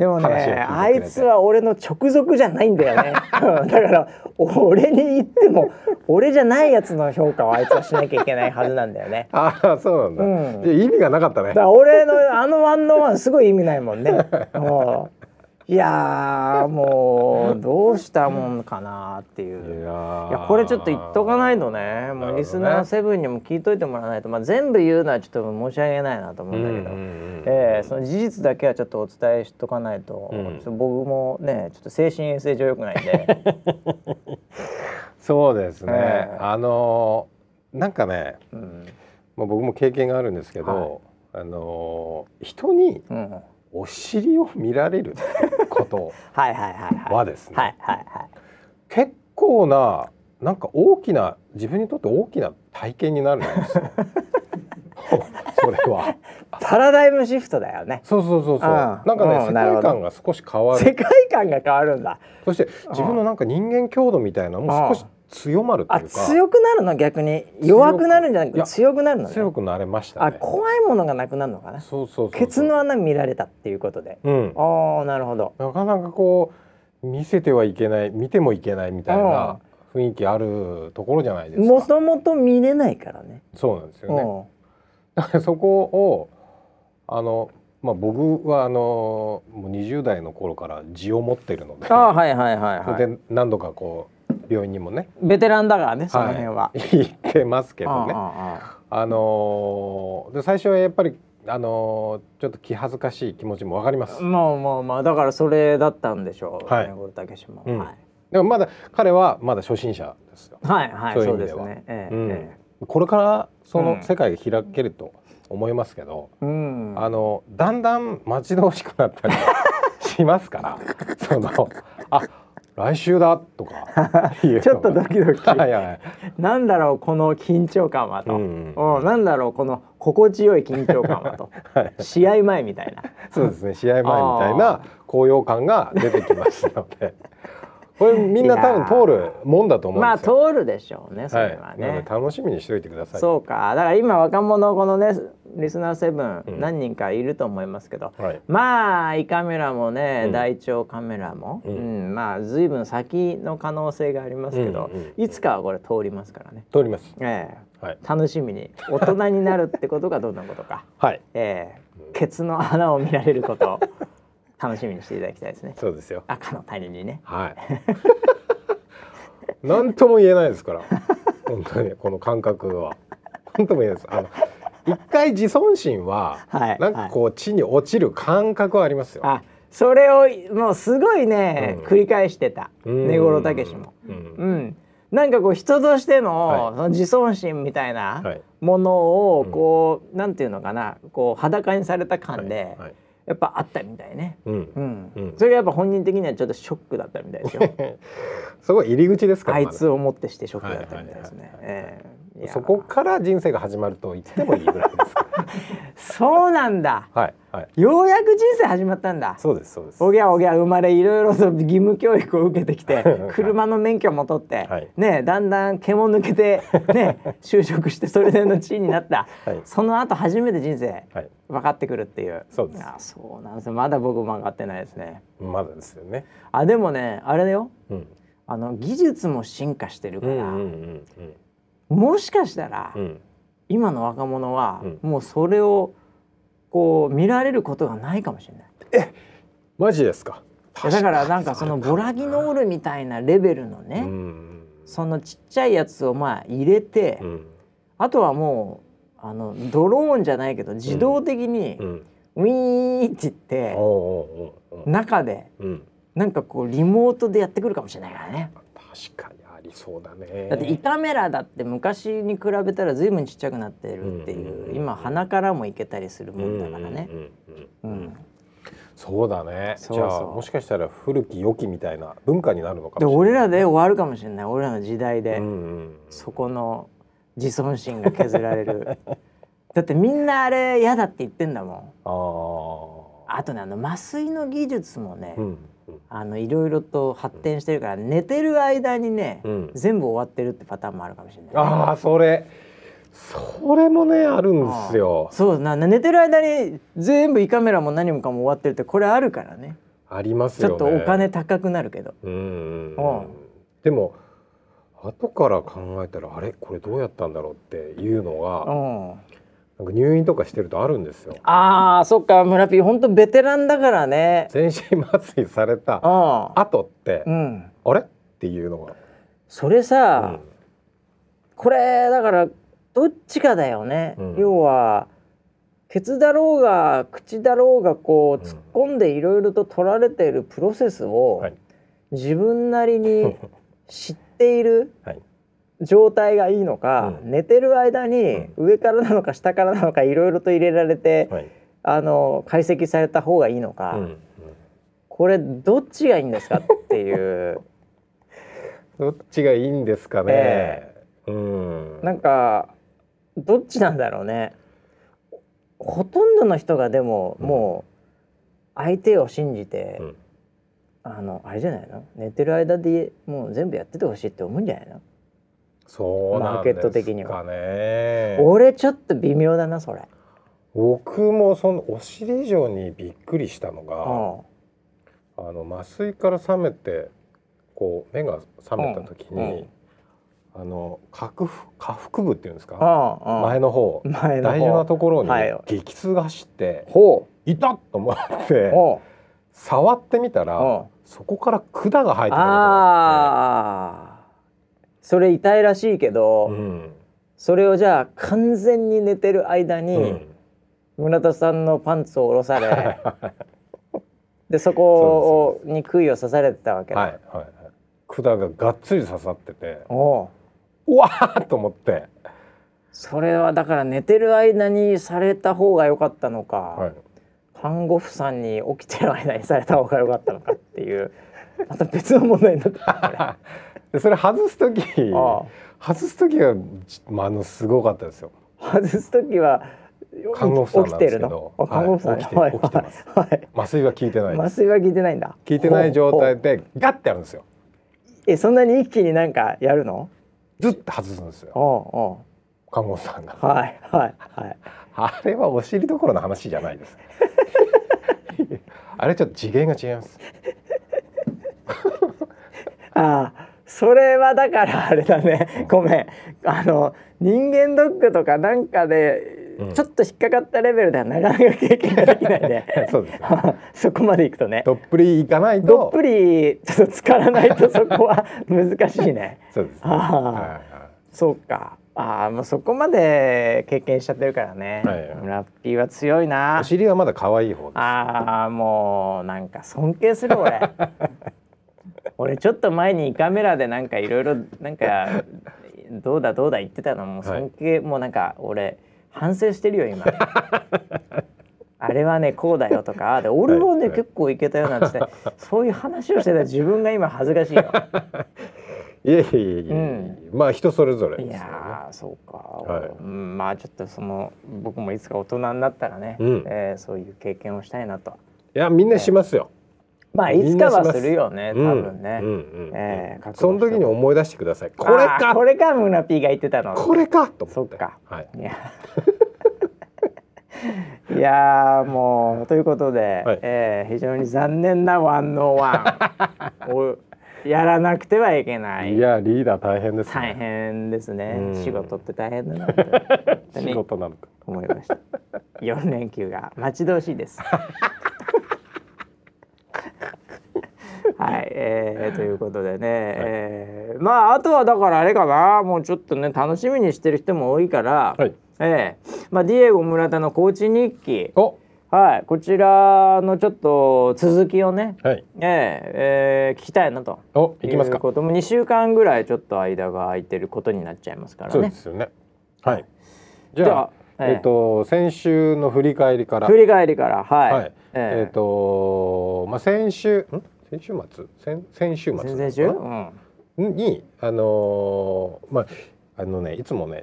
でもねあいつは俺の直属じゃないんだよね。だから俺に言っても俺じゃないやつの評価をあいつはしなきゃいけないはずなんだよね。ああそうなんだ、うん、意味がなかったね。俺のあのワンのワンすごい意味ないもんね いやもうどうしたもんかなっていう。いやこれちょっと言っとかないとね。もうリスナーセブンにも聞いといてもらわないと、まあ、全部言うのはちょっと申し訳ないなと思うんだけど、えー、その事実だけはちょっとお伝えしとかないと、うん、僕もねちょっと精神衛生上良くないんで。そうですね、えー、あのなんかね、うん、まあ、僕も経験があるんですけど、はい、あの人に、うんお尻を見られること。はですね。結構ななんか大きな自分にとって大きな体験になるんですよ。それは。パラダイムシフトだよね。そうそうそうそう、うん、なんかね、世界観が少し変わる。世界観が変わるんだ。そして自分のなんか人間強度みたいなのも少し強まるというか強くなるの逆に？弱くなるんじゃなくて強くなるの、ね、強くなれました、ね、あ怖いものがなくなるのかな？そうそうケツの穴見られたっていうことで、うん、ああなるほど。なかなかこう見せてはいけない見てもいけないみたいな雰囲気あるところじゃないですか。もともと見れないからね。そうなんですよね。だからそこをあのまあ、僕はあのもう20代の頃から字を持ってるので。あ、はいはいはいはい、で何度かこう病院にもね。ベテランだからねその辺は、はい、行ってますけどね。あのー、で最初はやっぱりあのー、ちょっと気恥ずかしい気持ちもわかります。まあまあまあだからそれだったんでしょう、はい、ね、たけしも、うん、はい、でもまだ彼はまだ初心者ですよ。はいはいそうですね、ええうん。ええ、これからその世界が開けると思いますけど、うん、あのだんだん待ち遠しくなったりしますから そのあ来週だとか ちょっとドキドキ。はい、はい、なんだろうこの緊張感はと、うんうん、なんだろうこの心地よい緊張感はと、はい、試合前みたいな。そうですね。試合前みたいな高揚感が出てきますのでこれみんな多分通るもんだと思うまあ通るでしょうねそれはね、はい、楽しみにしておいてください。そうか。だから今若者このねリスナーセブン何人かいると思いますけど、うんはい、まあ胃カメラもね、うん、大腸カメラも、うん、うん、まあ随分先の可能性がありますけど、うんうん、いつかはこれ通りますからね。通ります。ええ。ーはい、楽しみに大人になるってことがどんなことか。はい。ええ。ー、ケツの穴を見られること楽しみにしていただきたいですね。そうですよ。赤の谷にね。はい。何とも言えないですから。本当にこの感覚は。何とも言えないです。あの一回自尊心は、はい、なんかこう地に落ちる感覚はありますよ。あ、それをもうすごいね、うん、繰り返してた。根室武も。うん。うんなんかこう人としての,、はい、その自尊心みたいなものをこう、はい、なんていうのかなこう裸にされた感で、はい、やっぱあったみたいね、うん。うん、それがやっぱ本人的にはちょっとショックだったみたいですよ。そこ入り口ですかあいつをもってしてショックだったみたいですね。そこから人生が始まると言ってもいいぐらいですそうなんだ。はい、はい。ようやく人生始まったんだ。そうです、そうです。おぎゃおぎゃ生まれ、いろいろと義務教育を受けてきて、車の免許も取って、はい、ね、だんだん毛も抜けて、ね、就職して、それでの地位になった。はい、その後、初めて人生、分かってくるっていう。そうです。あ、そうなんですよ。まだ僕も分かってないですね。まだですよね。あ、でもね、あれだよ。うん、あの技術も進化してるから。もしかしたら。うん今の若者は、もうそれをこう見られることがないかもしれない。えマジですか？だからなんかそのボラギノールみたいなレベルのね、そのちっちゃいやつをまあ入れて、うん、あとはもうあのドローンじゃないけど自動的に、ウィーンって言って、中で、なんかこうリモートでやってくるかもしれないからね。確かにりそうだね。だって胃カメラだって昔に比べたら随分ちっちゃくなってるっていう、今鼻からもいけたりするもんだからね。そうだね。じゃあもしかしたら古き良きみたいな文化になるのかもしれない俺らで終わるかもしれない。俺らの時代で、そこの自尊心が削られる。だってみんなあれ嫌だって言ってんだもん。あとねあの麻酔の技術もね、うんあのいろいろと発展してるから、寝てる間にね、うん、全部終わってるってパターンもあるかもしれない、ね、ああそれ。それもねあるんですよ。そうな寝てる間に全部胃カメラも何もかも終わってるってこれあるからね。ありますよ、ね、ちょっとお金高くなるけど。うんでも後から考えたらあれ？これどうやったんだろうっていうのがなんか入院とかしてるとあるんですよ。ああ、そっか、村ピー、本当ベテランだからね。全身麻酔された後って、うん、あれ？っていうのが。それさ、うん、これだからどっちかだよね。うん、要はケツだろうが口だろうがこう突っ込んでいろいろと取られているプロセスを、自分なりに知っている。はい状態がいいのか、うん、寝てる間に上からなのか下からなのかいろいろと入れられて、はい、あの解析された方がいいのか、うん、これどっちがいいんですかっていう。どっちがいいんですかね、えー、うん。なんかどっちなんだろうね。ほとんどの人がでも、もう相手を信じて、あのあれじゃないの？寝てる間でもう全部やっててほしいって思うんじゃないの？そうマーケット的にはね。俺ちょっと微妙だなそれ。僕もそのお尻以上にびっくりしたのが、あの麻酔から覚めてこう目が覚めた時に、あの下下腹部っていうんですか、前の方大事なところに激痛が走って、い、たと思って触ってみたら、そこから管が入ってたことがあって。それ痛いらしいけど、うん、それをじゃあ完全に寝てる間に、うん、村田さんのパンツを下ろされ でそこに杭を刺されてたわけだ、はいはい、管ががっつり刺さってておう。わーと思って。それはだから寝てる間にされた方が良かったのか、はい、看護婦さんに起きてる間にされた方が良かったのかっていうまた別の問題になってた でそれ外す時外す時はあのすごかったですよ。外す時は看護婦さんなんですけど看護婦さん、はい、起き起きてます、はい、麻酔は効いてない。麻酔は効いてないんだ。効いてない状態でガッてやるんですよ。えそんなに一気になんかやるの？ずっと外すんですよ。おうおう看護師さんが。はいはいはい。あれはお尻どころの話じゃないです。あれちょっと次元が違いますああそれはだからあれだね。ごめん。あの人間ドックとかなんかでちょっと引っかかったレベルではなかなか経験ができないね。そうです、そこまでいくとね。どっぷりいかないと。どっぷりちょっと浸からないとそこは難しいね。そうです、ね、ああ、はいはい、そうか。ああもうそこまで経験しちゃってるからね、はいはい、ラッピーは強いな。お尻はまだ可愛い方です。ああもうなんか尊敬する俺俺ちょっと前にカメラでなんかいろいろなんかどうだどうだ言ってたの。も尊敬、はい、もうなんか俺反省してるよ今。あれはねこうだよとかで俺はね、はい、結構いけたよなんて そういう話をしてた自分が今恥ずかしいよ。いやいやいやいや、うん、まあ人それぞれ、ね、いやそうか、はい、うん、まあちょっとその僕もいつか大人になったらね、うん、えー、そういう経験をしたいなと。いやみんなしますよ、えー、まあいつかはするよね多分ね、うんうん、えー、その時に思い出してください。これか。これかムナピーが言ってたの。これかとそっか、はい、いや。いやもうということで、はい、えー、非常に残念なワンノーワンを やらなくてはいけない。いやリーダー大変です、ね、大変ですね。仕事って大変だな 仕事なのか。思いました。4連休が待ち遠しいです。はい、えー、ということでね、はい、えー、まああとはだからあれかなもうちょっとね楽しみにしてる人も多いから、はい、えー、まあ、ディエゴ村田のコーチ日記。はい、こちらのちょっと続きをね、はい、えー、えー、聞きたいなと。おいきますか。ことも2週間ぐらいちょっと間が空いてることになっちゃいますからね。そうですよね。はい。じゃあえっ、ー、と先週の振り返りから。振り返りからはい、はい、えっ、ー、とまあ先週ん？先週末？先先週末先週、うん、にあのー、まああのねいつもね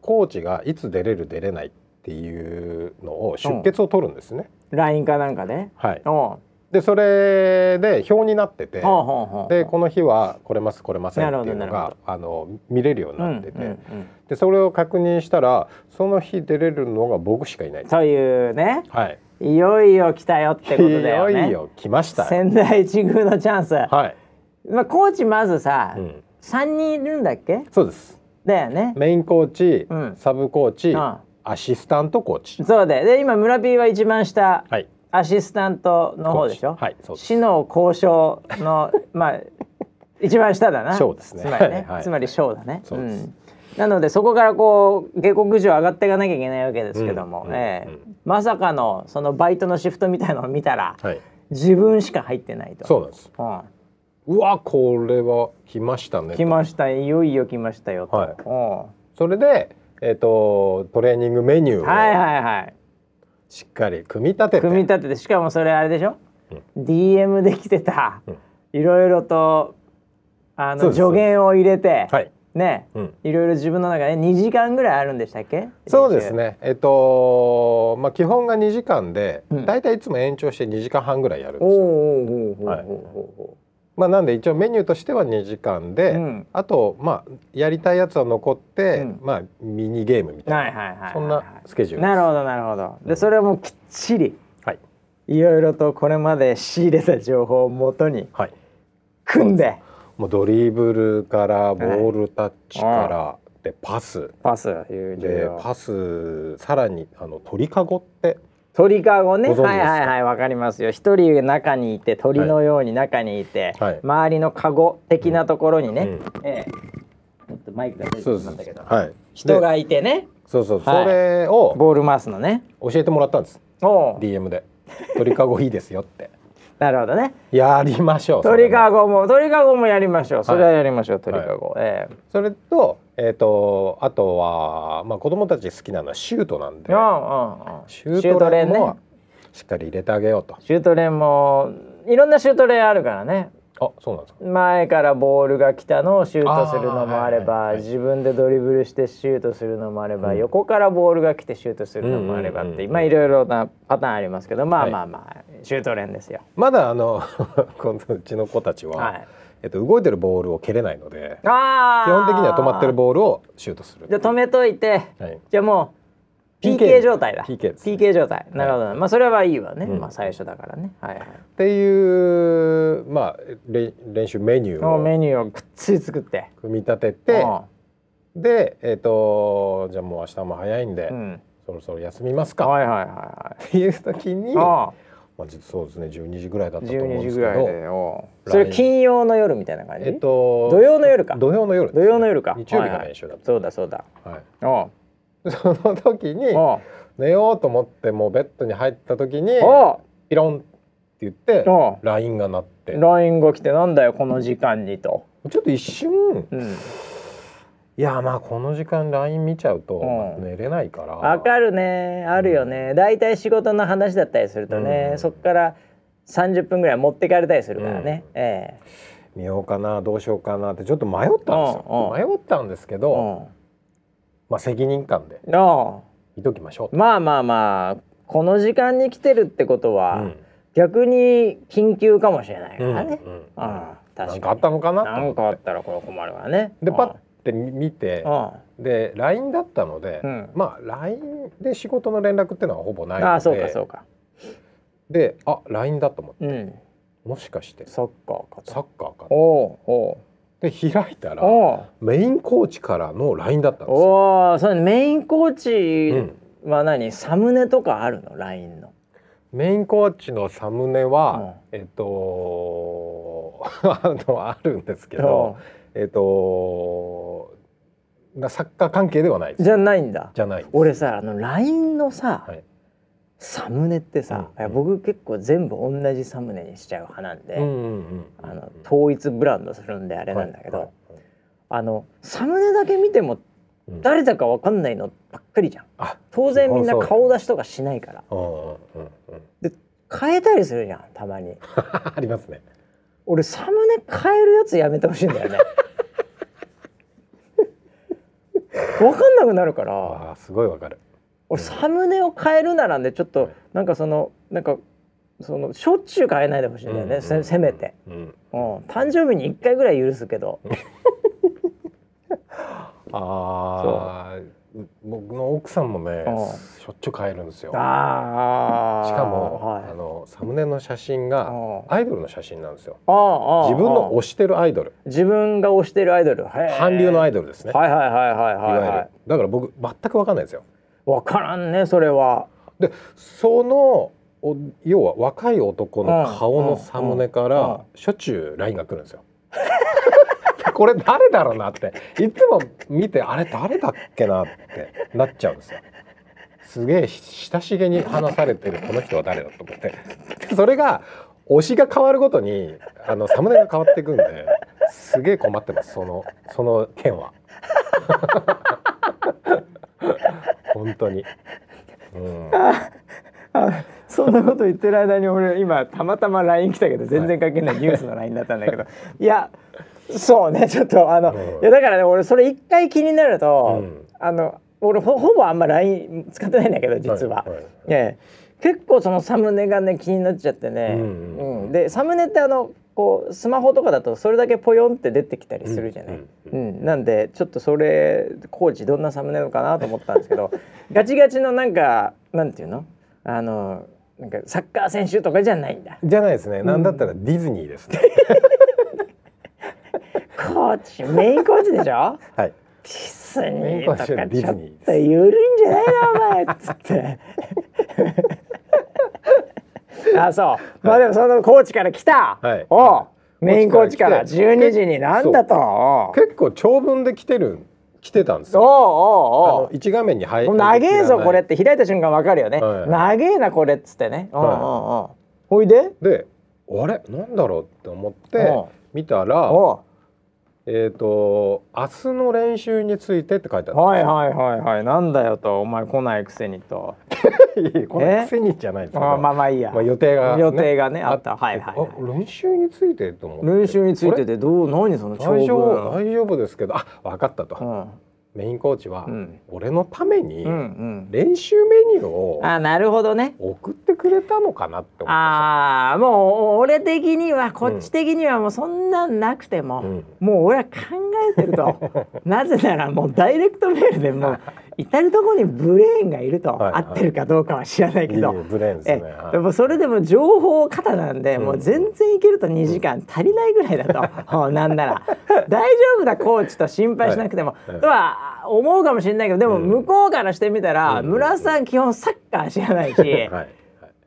コーチがいつ出れる出れないっていうのを出血を取るんですね。ラインかなんかで、はい。でそれで表になってて、でこの日は来れます来れませんっていうのがあの見れるようになってて、うんうんうん、でそれを確認したらその日出れるのが僕しかいない。というね、はい、いよいよ来たよってことだよね。いよいよ来ました。仙台一宮のチャンス。はい。まあコーチまずさ、三、うん、人いるんだっけ？そうです。だよね。メインコーチ、うん、サブコーチ、うん、アシスタントコーチ。そうで、で今村 P は一番下、はい、アシスタントの方でしょ？はい、そうです。市の交渉のまあ一番下だな。賞ですね。つまりね、はい、つまり賞だね。そうです。うんなのでそこからこう下克上上がっていかなきゃいけないわけですけども、うん、えーうん、まさかのそのバイトのシフトみたいのを見たら、はい、自分しか入ってないと。そうなんです。うん、うわこれは来ましたね。来ました。いよいよ来ましたよと。はい、それでえっ、ー、とトレーニングメニューをはいはいはい。しっかり組み立てて。組み立ててしかもそれあれでしょ、うん、DM できてた、いろいろとあの助言を入れて、はい、ね、うん、いろいろ自分の中で2時間ぐらいあるんでしたっけ？そうですね。えっとまあ基本が2時間で、うん、大体いつも延長して2時間半ぐらいやるんですよ。はい。まあ、なんで一応メニューとしては2時間で、うん、あとまあやりたいやつは残って、うん、まあミニゲームみたいな、そんなスケジュールなるほどなるほど。でそれもきっちり、はい、いろいろとこれまで仕入れた情報をもとに組んで、はい、もうドリブルからボールタッチから、でパス。パスでパスさらにあの鳥かごって鳥かごね？はいはいはいわかりますよ。一人中にいて鳥のように中にいて、はい、周りのかご的なところにね、うん、ええ。ちょっとマイクが出てきたんだけど、はい、人がいてね。そうそう、はい、それをボール回すのね。教えてもらったんです。DM で。鳥かごいいですよってなるほどね。やりましょう鳥かごも鳥かごもやりましょう。それはやりましょう、鳥かご、ええ。それとえーと、あとは、まあ、子供たち好きなのはシュートなんで、シュート練もしっかり入れてあげようと。シュート練もいろんなシュート練あるからね。あそうなんですか。前からボールが来たのをシュートするのもあれば、自分でドリブルしてシュートするのもあれば、うん、横からボールが来てシュートするのもあればって、まあいろいろなパターンありますけどまあまあまあ、はい、シュート練ですよ。まだあ のうちの子たちは、はい。えっと、動いてるボールを蹴れないので基本的には止まってるボールをシュートするじゃあ止めといて、はい、じゃあもう PK 状態だ。PK です、PK 状態。なるほど、はい、まあそれはいいわね、うん、まあ最初だからね。はいはい。っていうまあ練習メニューをメニューをくっつり作って。組み立ててでえっ、ー、とじゃあもう明日も早いんで、うん、そろそろ休みますか。はいはいはいはい。っていう時にあまあ、そうですね12時ぐらいだったと思うんですけどそれ金曜の夜みたいな感じ？えっと土曜の夜か。土曜の夜、ね、土曜の夜か。日曜日が練習だった、はいはい、そうだそうだ。はい その時に寝ようと思ってもうベッドに入った時にピロンって言って LINE が鳴って。LINE が来てなんだよこの時間にと。ちょっと一瞬、うん。いやまあこの時間 LINE 見ちゃうと寝れないから。わ、うん、かるね。あるよね。だいたい仕事の話だったりするとね、うん、そっから30分ぐらい持ってかれたりするからね、うん、ええ。見ようかなどうしようかなってちょっと迷ったんですよ、迷ったんですけど、まあ責任感で見ときましょうまあまあまあこの時間に来てるってことは、逆に緊急かもしれないからね、うん確かに。何かあったのかな？何かあったらこれ困るわね。でパッって見てで LINE だったので、うん、まあ LINE で仕事の連絡っていうのはほぼないので。あそうかそうか。であ LINE だと思って、うん、もしかして。サッカーかサッカーかおおで開いたらメインコーチからの LINE だったんですよ。おそれメインコーチは何、うん、サムネとかあるの？LINE の。メインコーチのサムネは、うん、えっと あのあるんですけど、えっ、とサッカー関係ではないじゃないんだ。じゃない俺さあの LINE のさ、はい、サムネってさ、うん、僕結構全部同じサムネにしちゃう派なんで、あの統一ブランドするんであれなんだけど、はいはい、あのサムネだけ見ても誰だか分かんないのばっかりじゃん、うん、当然みんな顔出しとかしないから、で変えたりするじゃんたまに。ありますね。俺サムネ変えるやつやめてほしいんだよね。分かんなくなるから。あすごいわかる俺サムネを変えるならねちょっとなんかそのなんかそのしょっちゅう変えないでほしいんだよね、うん、せめて、うん、うん、誕生日に1回ぐらい許すけど。ああ僕の奥さんもねしょっちゅう変えるんですよ。しかも、はい、あのサムネの写真がアイドルの写真なんですよ。自分の推してるアイドル。自分が推してるアイドル。韓流のアイドルですね。はいはいはいはいはい、はい、だから僕全く分かんないですよ分からんねそれは。でその要は若い男の顔のサムネからしょっちゅう LINE が来るんですよ。これ誰だろうなって。いつも見てあれ誰だっけなってなっちゃうんですよ。すげえ親しげに話されてるこの人は誰だと思って。それが推しが変わるごとにあのサムネが変わっていくんですげえ困ってますそのその件は本当に、うん、そんなこと言ってる間に俺今たまたま LINE 来たけど全然関係ないニュースの LINE だったんだけど、いやそうねちょっとあの、うん、いやだからね俺それ一回気になると、うん、あの俺ほぼあんま LINE 使ってないんだけど実は。はい。はい、ね結構そのサムネがね気になっちゃってね、うん、うん、でサムネってあのこうスマホとかだとそれだけポヨンって出てきたりするじゃない、うんなんでちょっとそれコーチどんなサムネのかなと思ったんですけど ガチガチのなんかなんていうの？あのなんかサッカー選手とかじゃないんだ。じゃないですね、なんだったらディズニーですね。コーチメインコーチでしょ？はい。ディズニーとかちょっと緩いんじゃないの？お前っつってあそう。まあでもそのコーチから来た、はい、おメインコーチから12時になんだと。結構長文で来てる来てたんですよ。おおお一画面に入る。長えぞこれって開いた瞬間わかるよね。はい、長えなこれっつってね。はい、おうおうおう。ほいで？で、あれ？なんだろうって思って見たら、えっ、ー、と明日の練習についてって書いてあるはいはいはいはい。なんだよとお前来ないくせにと。来ないくせにじゃないですかまあまあいいや、まあ、予定が、ね、予定がねあった。はいはい、はい、練習についてと思って。練習についてでどう？何その大丈夫大丈夫ですけど。あ分かったと、うんメインコーチは、俺のために練習メニューをあなるほどね。送ってくくれたのかなって思ってああもう俺的にはこっち的にはもうそんなんなくても、うん、もう俺は考えてると。なぜならもうダイレクトメールでもう至る所にブレーンがいると、はいはい、合ってるかどうかは知らないけど。ブレーンですね、でもそれでも情報型なんで、うん、もう全然いけると2時間足りないぐらいだと、うん、なんなら。大丈夫だコーチと心配しなくても、はい、とは思うかもしれないけどでも向こうからしてみたら、うん、村さん基本サッカー知らないし。はい。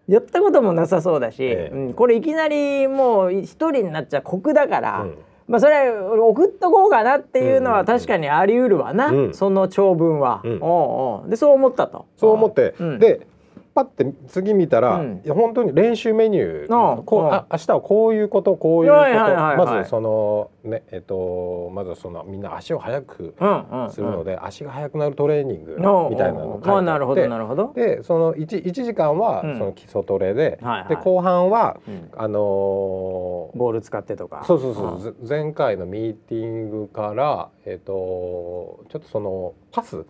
やったこともなさそうだし、ええ、うん、これいきなりもう一人になっちゃ酷だから、うん、まあそれ送っとこうかなっていうのは確かにあり得るわな、うん、その長文は、うん、おうおう。でそう思ったと。そう思って、でパッて次見たら、うん、いや本当に練習メニューこうあ明日はこういうことこういうこと、まずそのねえっ、とまずそのみんな足を速くするので、足が速くなるトレーニングみたいなのが書いてあって、でその 1, 1時間はその基礎トレで、で後半は、あのボール使ってとか。そうそうそう、前回のミーティングからえっ、とちょっとそのパス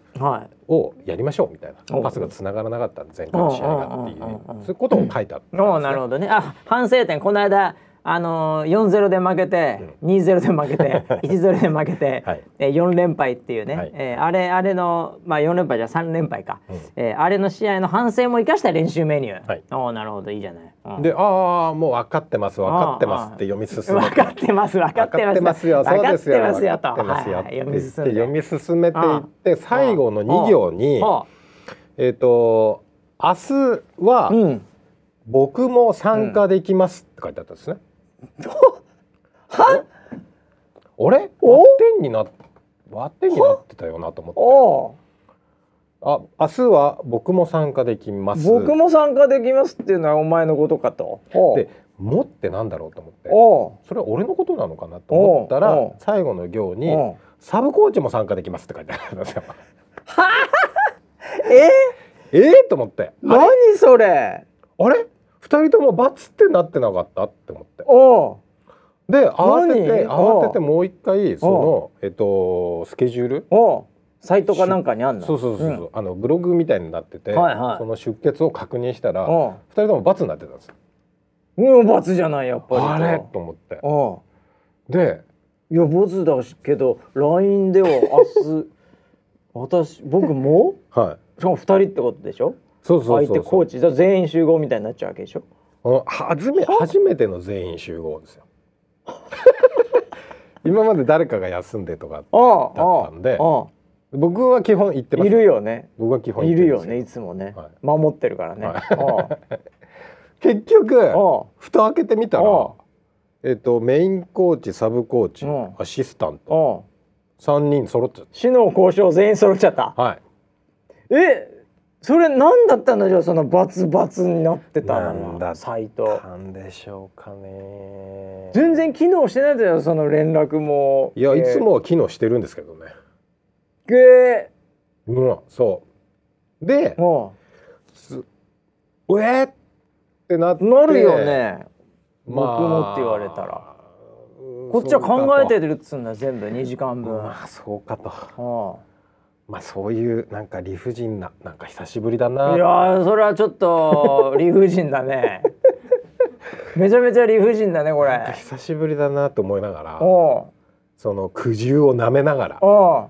をやりましょうみたいな、パスがつながらなかった前回の試合がっていう、そういうことを書いてあった、ね、なるほどね。あ反省点この間あのー、4-0で負けて、うん、2-0で負けて 1-0で負けて、はい、えー、4連敗っていうね、はい、えー、あれあれの、まあ、4連敗じゃ3連敗か、うん、えー、あれの試合の反省も生かした練習メニュー、はい、おなるほどいいじゃない、うん、でああもう分かってます分かってますって読み進めて。分かってます分かってます。よそうですよ分かってますよと、はいはい、読み進めて。いって最後の2行にえっ、ー、と明日は、うん、僕も参加できますって書いてあったんですね、は？あれ？割点にな割点になってたよなと思って。あ明日は僕も参加できます。僕も参加できますっていうのはお前のことかと。で「も」ってなんだろうと思って。それは俺のことなのかなと思ったら最後の行に「サブコーチも参加できます」って書いてあるんですよ。は？え？え？ー、と思って。何それ？あれ？二人ともバツってなってなかったって思って。で慌てて慌ててもう一回そのえっとスケジュール？サイトかなんかにあんの？そうそうそう、う。ん、あのブログみたいになってて、はいはい、その出血を確認したら二人ともバツになってたんですよ。うんバツじゃないやっぱりあれ？と思って。でいやボツだけど LINE では明日 私僕も？はい。しかも二人ってことでしょ？そうそう相手コーチ全員集合みたいになっちゃうわけでしょ？初め初めての全員集合ですよ。今まで誰かが休んでとかだったんで。僕は基本行ってます。いるよね。僕は基本いるよねいつもね、はい、守ってるからね、はい、結局蓋開けてみたらえっ、とメインコーチサブコーチアシスタント。3人揃っちゃった。死の交渉全員揃っちゃった。はい。え？それ何だったんだじゃあそのバツバツになってたのは？サイトなんでしょうかね。全然機能してないんだよその連絡も。いや、えー、いつもは機能してるんですけどね。げえうんそう。でうんうえってなってなるよね、まあ、僕もって言われたら。こっちは考えてるっつうんだ全部。2時間分。まあそうかと、はあまあそういうなんか理不尽ななんか久しぶりだな。いやそれはちょっと 理不尽だね。めちゃめちゃ理不尽だねこれ。久しぶりだなと思いながらその苦渋を舐めながら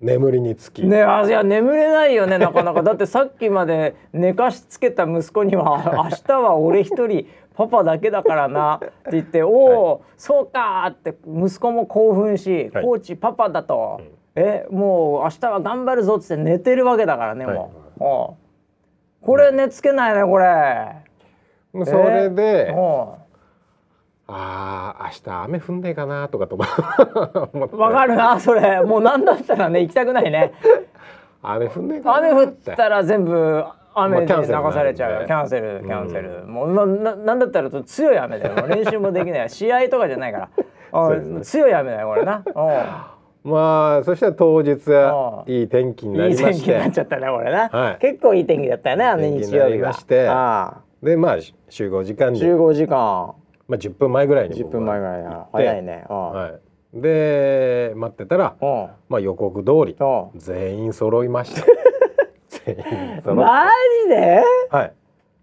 眠りにつき。ねあいや眠れないよねなかなか。だってさっきまで寝かしつけた息子には 明日は俺一人パパだけだからなって言って「おお、はい、そうか」って息子も興奮し、はい、コーチパパだと。うんえもう明日は頑張るぞっつって寝てるわけだからねもう、はい、これ寝つけないねこれ。それで、ああ明日雨降んねえかなとかと わかるなそれ。もうなんだったらね行きたくないね。雨降んねえかな雨降ったら全部雨で流されちゃうよ、キャンセルキャンセル、うん、もうななんだったら強い雨だよ。練習もできない。試合とかじゃないから。ね、強い雨だよこれなまあそしたら当日いい天気になりまして。いい天気になっちゃったねこれな、はい、結構いい天気だったよねあの日曜日は。してでまあ集合時間に集合時間。まあ10分前ぐらいに10分前ぐらい早いね。はい。で待ってたらまあ予告通り全員揃いました。全員マジで？はい。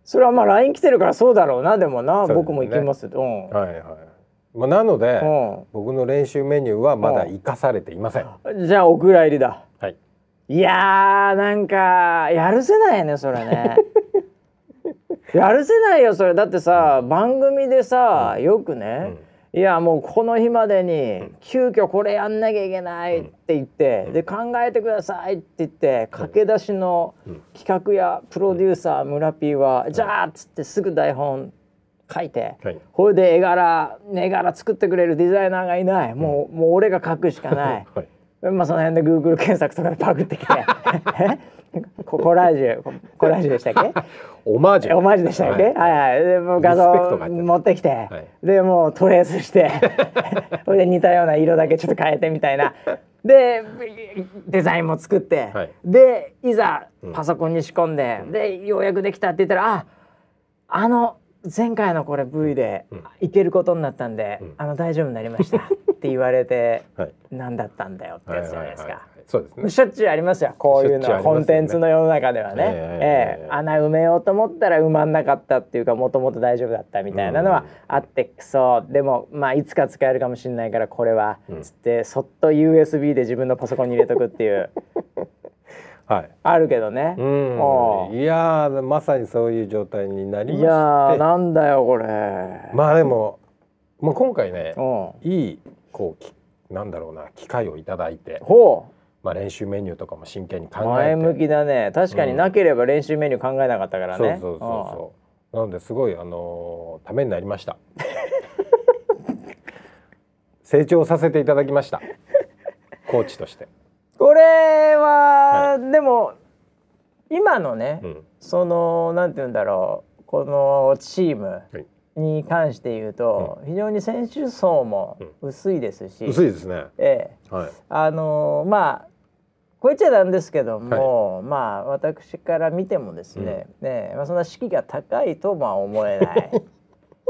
それはまあ LINE 来てるからそうだろうなでもな、ね、僕も行きます。うん、はいはいまあ、なので、僕の練習メニューはまだ生かされていません。じゃあお蔵入りだ。はい。いやーなんかやるせないねそれね。やるせないよそれ。だってさ、うん、番組でさ、よくね、うん、いやもうこの日までに急遽これやんなきゃいけないって言って、で考えてくださいって言って駆け出しの企画やプロデューサー村 P は、じゃあっつってすぐ台本書いて、はい、これで絵柄絵柄作ってくれるデザイナーがいない。もう,、もう俺が書くしかない、はい、まあその辺でグーグル検索とかでパクってきて。ココラージュコラージュでしたっけ？オマージュ。オマージュでしたっけ、はい、はいはい。でも画像持ってきて、はい、でもうトレースして。それで似たような色だけちょっと変えてみたいな。でデザインも作って、はい、でいざパソコンに仕込んで、うん、でようやくできたって言ったらああの前回のこれ V でいけることになったんで、うん、あの大丈夫になりました。って言われて、はい、何だったんだよってやつじゃないですか。そうですね。しょっちゅうありますよ。こういうのは、ね、コンテンツの世の中ではね。ええー、穴埋めようと思ったら埋まんなかったっていうか、もともと大丈夫だったみたいなのはあってくそ、でもまあいつか使えるかもしれないからこれは、つってそっと USB で自分のパソコンに入れとくっていう。はい、あるけどね。うん、いやまさにそういう状態になりまして。いやなんだよこれ。まあでももう今回ねいいこうなんだろうな機会をいただいて。ほう。まあ、練習メニューとかも真剣に考えて。前向きだね。確かになければ練習メニュー考えなかったからね、うん、そうそうそう。そう。なのですごいあのー、ためになりました。成長させていただきました。コーチとしてこれは、はい、でも今のね、うん、そのなんて言うんだろうこのチームに関して言うと、はい、非常に選手層も薄いですし、うん、薄いですね。ええ、はい、あのまあこう言っちゃなんですけども、はい、まあ私から見てもですね、うん、ねまあそんな士気が高いとは思えない。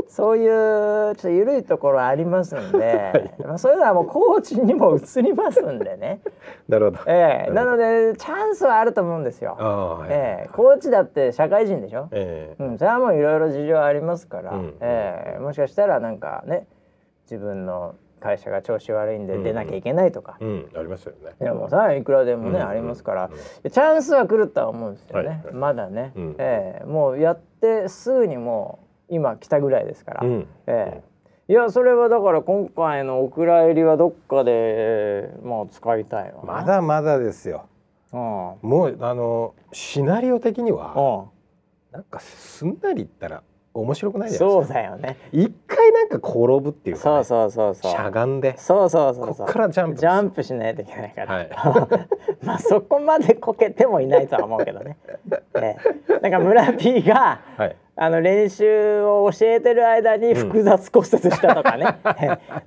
そういうちょっと緩いところありますんで、はい、まあそういうのはもうコーチにも移りますんでね。なるほど。ええ。ー、なのでチャンスはあると思うんですよ。はい、ええ。ー、コーチだって社会人でしょ？ええ。ー、うん、それはもういろいろ事情ありますから、うん、ええ。もしかしたらなんかね自分の会社が調子悪いんで出なきゃいけないとか、うん、ありますよね。いやもうさいくらでもね、ありますから、チャンスは来るとは思うんですよね。はい、まだね、ええ。もうやってすぐにもう今来たぐらいですから、うん、えー、いやそれはだから今回のお蔵入りはどっかでまあ使いたいわまだまだですよ、うん、もうあのシナリオ的には、うん、なんかすんなりいったら面白くないじゃないですか。そうだよね。一回なんか転ぶっていうか、ね、そうそうそうそう。しゃがんで。そうそうそうそう。こからジャンプ。ジャンプしないといけないから。はい、まあそこまでこけてもいないとは思うけどね。ねなんか村 P が、はい、あの練習を教えてる間に複雑骨折したとかね、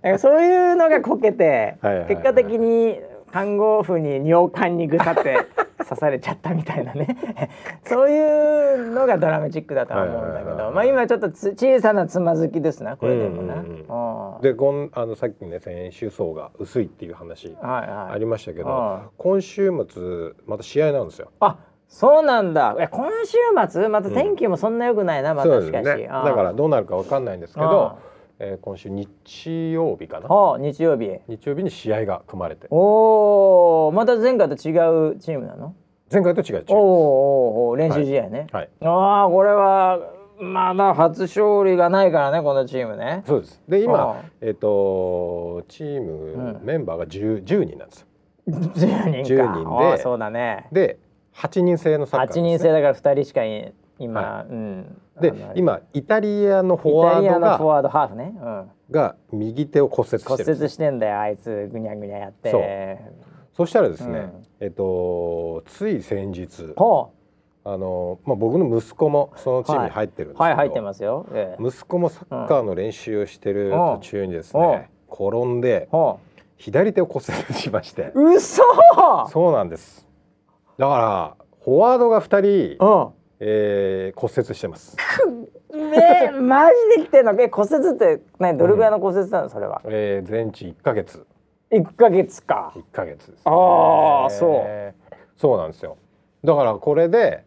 う ん、そういうのがこけて、結果的に看護婦に尿管にぐさって 刺されちゃったみたいなね。そういうのがドラマチックだとは思うんだけど、まあ今ちょっと小さなつまずきですなこれでもな。でこんあのさっきね選手層が薄いっていう話ありましたけど、はいはい、今週末また試合なんですよ。あそうなんだ。え今週末？また天気もそんな良くないな、うん、またしかし、ね、だからどうなるかわかんないんですけど、えー、今週日曜日かな？日曜日。日曜日に試合が組まれて。おおまた前回と違うチームなの？前回と違うチームおお練習試合ね、はい、はい、ああこれはまだ初勝利がないからねこのチームね。そうです。で今えっ、ー、とチーム、メンバーが 10, 10人なんですよ。10人か。10人でそうだね。で8人制のサッカー、ね、8人制だから2人しか今、はい、うん、で今イタリアのフォワードがフォワードハーフね、うん、が右手を骨折して骨折してんだよあいつ。ぐにゃぐにゃやって。そそしたらですね、うん、えっとつい先日あのまあ、僕の息子もそのチームに入ってるんですけど、はい、はい、入ってますよ、ええ、息子もサッカーの練習をしてる途中にですね、う。ん、転んで左手を骨折しまして。嘘。そうなんです。だからフォワードが2人、うんえー、骨折してます。えー、マジで言ってんの？え骨折って何？どれぐらいの骨折なの？それは、うん、えー、全治1か月。1か月か。1か月です、ね、ああそう。そうなんですよ。だからこれで、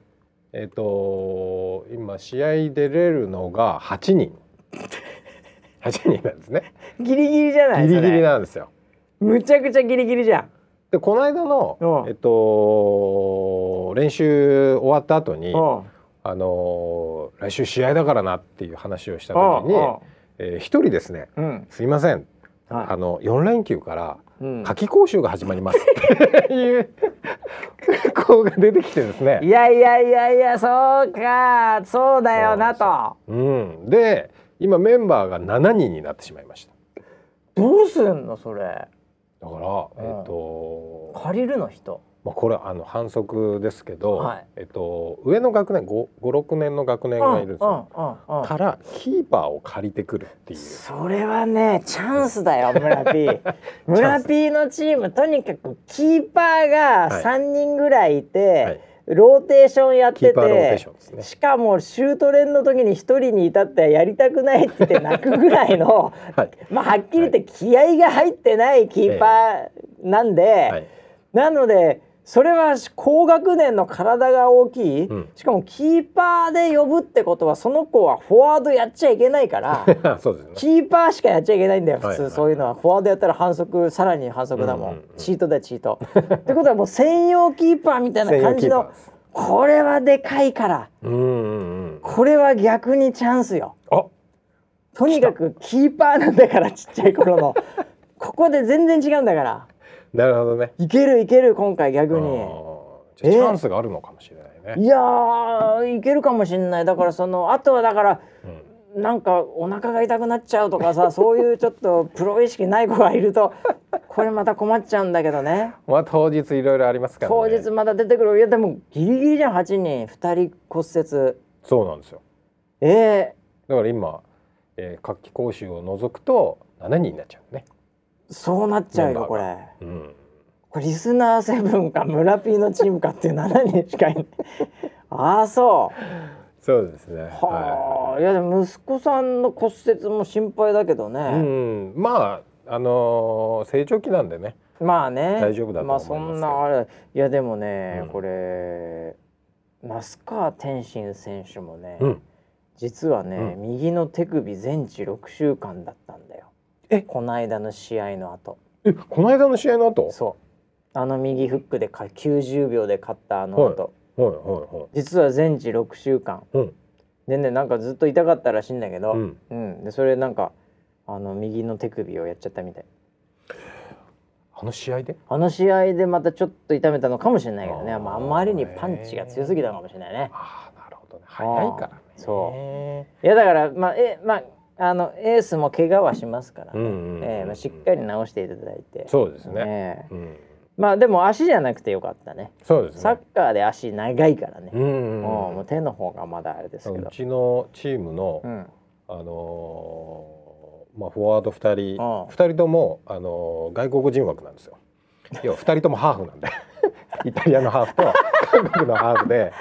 えっ、と今試合出れるのが8人。8人なんですね。ギリギリじゃない？ギリギリなんですよ。むちゃくちゃギリギリじゃん。でこの間の、えっと、練習終わった後に、あの来週試合だからなっていう話をした時に、えー、一人ですね、うん、すいません、はい、あの4連休から夏季講習が始まります。っていう子が出てきてですね。いやいやいやいやそうか。そうだよなと。うん、で今メンバーが7人になってしまいました。どうすんのそれ。だから、えっ、と借りるの人まあ、これあの反則ですけど、はい、えっと、上の学年56年の学年がいるんですよ、うんうん、からキーパーを借りてくるっていう。それはねチャンスだよ村 P 村 P のチームとにかくキーパーが3人ぐらいいて、はい。はいローテーションやってて、ね、しかもシュート練の時に一人に至ってやりたくないって言って泣くぐらいの、はい、まあはっきり言って気合が入ってないキーパーなんで、はい、なのでそれは高学年の体が大きい、うん、しかもキーパーで呼ぶってことはその子はフォワードやっちゃいけないから。ね、キーパーしかやっちゃいけないんだよ普通、そういうのは。フォワードやったら反則さらに反則だもん。うんうんうん、チートだチート。ってことはもう専用キーパーみたいな感じのこれはでかいから、うんうんうん、これは逆にチャンスよ。とにかくキーパーなんだからちっちゃい頃の。ここで全然違うんだから。なるほどね。いけるいける今回逆に。チャンスがあるのかもしれないね、いやいけるかもしれない。だからそのあとはだから、うん、なんかお腹が痛くなっちゃうとかさ そういうちょっとプロ意識ない子がいると これまた困っちゃうんだけどね。まあ当日いろいろありますから、ね、当日まだ出てくる。いやでもギリギリじゃん8人。2人骨折。そうなんですよ。ええー、だから今、えー、夏季講習を除くと7人になっちゃうねそうなっちゃうよこれ、うん、これリスナーセブンか村ピーのチームかっていう7人しかいない。ああそう。そうですね。はあ、い、やでも息子さんの骨折も心配だけどね、うん、まああのー、成長期なんでね。まあね。大丈夫だとまあそんなあれ。いやでもね、うん、これ那須川天心選手もね、うん、実はね、右の手首全治6週間だったんだよえ？この間の試合の後。えこの間の試合の後？そう。あの右フックでか90秒で勝ったあの後、はい。はいはいはい、実は全治6週間、うん、でねなんかずっと痛かったらしいんだけど、うん、うん、でそれなんかあの右の手首をやっちゃったみたい。あの試合で？あの試合でまたちょっと痛めたのかもしれないけどね。まあ、あまりにパンチが強すぎたかもしれないね。ああなるほどね。早いからね。そう。いやだからまあえまああのエースも怪我はしますから、ね。えーまあ、しっかり治していただいて。そうですね、えー、うん、まあでも足じゃなくてよかったね。そうです、ね、サッカーで足長いからね、うんうんうん、もう手の方がまだあれですけど。うちのチームの、うん、あのー、まあ、フォワード2人。2人とも、あのー、外国人枠なんですよ 要は2人ともハーフなんで。イタリアのハーフと 韓国のハーフで、ね、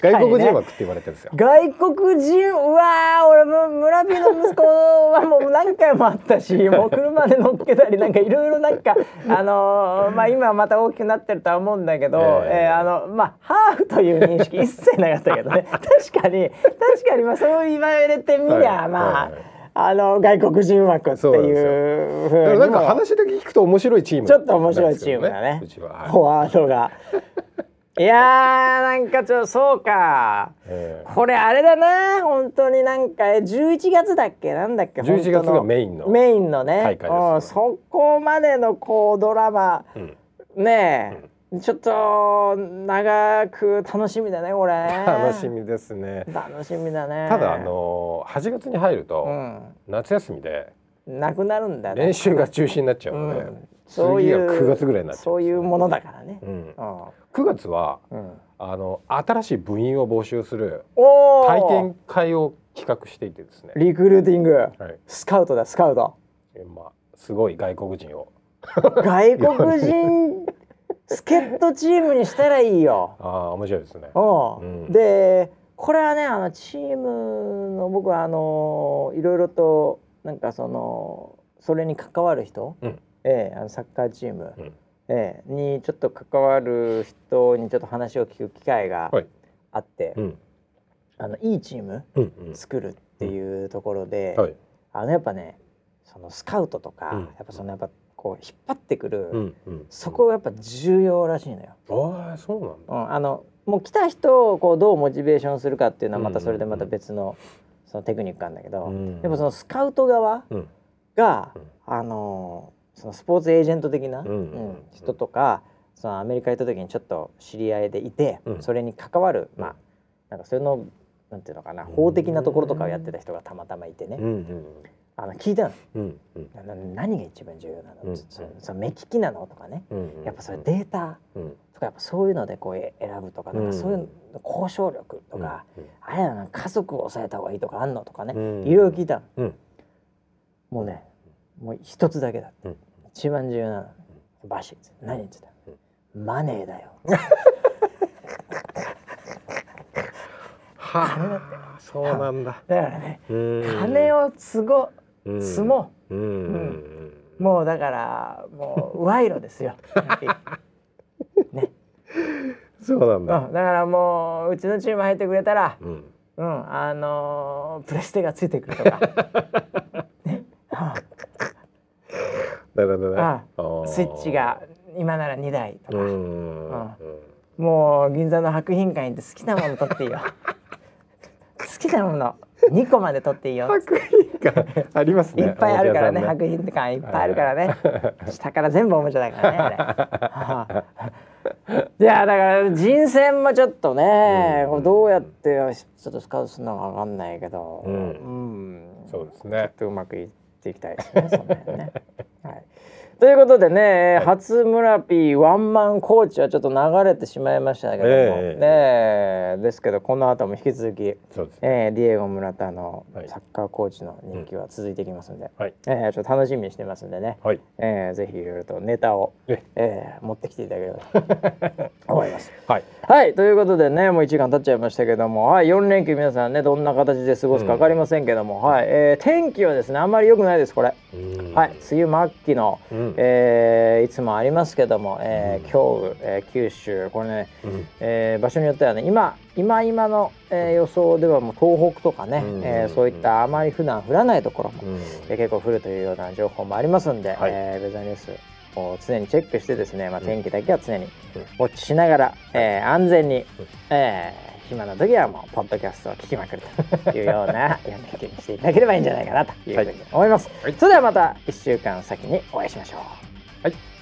外国人枠って言われてるんですよ。外国人うわ俺も村人の息子はもう何回もあったしもう車で乗っけたりなんかいろいろなんかあのー、まあ今また大きくなってるとは思うんだけど、えー、えー、あのまあハーフという認識一切なかったけどね。確かに確かにまあそう言われてみりゃ、はい、まあ、はいあの外国人枠っていうふうになんか話だけ聞くと面白いチーム、ちょっと面白いチームだね。フォワードが。いやなんかちょそうか、えー、これあれだな。本当になんか11月だっけ？なんだっけ？11月がメインの。メインのね。そこまでのこうドラマ、うん、ねえ、うんちょっと長く楽しみだねこれ。楽しみですね。楽しみだね。ただあの8月に入ると、うん、夏休みでなくなるんだね。練習が中止になっちゃうので、うん、そういう9月ぐらいになっちゃう、そういうものだからね、うん、9月は、うん、あの新しい部員を募集する体験会を企画していてですね。リクルーティング、はい、スカウトだスカウト。えまあすごい外国人を。外国人助っ人チームにしたらいいよ。ああ面白いですね。うん、でこれはねあのチームの僕はあのいろいろとなんかそのそれに関わる人、うん、ええあのサッカーチーム、うん、ええにちょっと関わる人にちょっと話を聞く機会があって、うん、あのいいチーム作るっていうところで、はい、あのやっぱねそのスカウトとか、やっぱそのやっぱこう引っ張ってくる、うんうん、そこがやっぱ重要らしいのよ。ああそうなんだ、うん、あのもう来た人をこうどうモチベーションするかっていうのはまたそれでまた別のそのテクニックなんだけど、うん、やっぱそのスカウト側が、うん、あのそのスポーツエージェント的な、うん人とかそのアメリカ行った時にちょっと知り合いでいて、それに関わるまあなんかそれのなんていうのかな法的なところとかをやってた人がたまたまいてね、あの聞いたの、うんうん、何が一番重要なの、うん、そそ目利きなのとかね、うんうん、やっぱそれデータとかやっぱそういうのでこう選ぶとかなんかそういう交渉力とか、うんうん、あれやな家族を抑えた方がいいとかあんのとかね、いろいろ聞いたの、うん、もうねもう一つだけだ、うん、一番重要なの。バシッ何言ってた、マネーだよ。はあ、そうなんだ。だからね、金を都合積も。う、うん。もうだからもう賄賂ですよ。ね。そうなんだ、だからもううちのチーム入ってくれたら、うん、うん、あのー、プレステがついてくるとか。ね、なるほどね。あスイッチが今なら2台とか。うん、もう銀座の博品館行って好きなもの取っていいよ。好きなもの2個まで取っていいよ。白品館ありますね。いっぱいあるからね白品館いっぱいあるからね。下から全部おもちゃだからね。いやだから人選もちょっとね、うん、どうやってちょっとスカウトするのか分かんないけど、うん、うん、そうですね。ちょっとうまくいっていきたいですねその辺ね。はいということでね、はい、初村 P ワンマンコーチはちょっと流れてしまいましたけども、えー、ねですけどこの後も引き続き、そうです、ね、えー、ディエゴ村田のサッカーコーチの人気は続いていきますんで、はい、えー、ちょっと楽しみにしてますんでね、はい、えー、ぜひいろいろとネタを、ええ。ー、持ってきていただければと 思います。はい、はい、ということでねもう1時間経っちゃいましたけども、はい、4連休皆さんねどんな形で過ごすか分かりませんけども、うん、はい。えー、天気はですねあんまり良くないですこれ。はい。梅雨末期の、うん、えー、いつもありますけども、えー、今日、えー、九州これね、うん、えー、場所によってはね今今今の、えー、予想ではもう東北とかね、うん、えー、そういったあまり普段降らないところも、うん、えー、結構降るというような情報もありますんで、はい、えー、ウェザーニュースを常にチェックしてですね、まあ、天気だけは常にウォッチしながら、えー、安全に、うん、えー暇な時はもうポッドキャストを聞きまくるというような読みにしていただければいいんじゃないかなというふうに思います、はい、それではまた1週間先にお会いしましょう。はい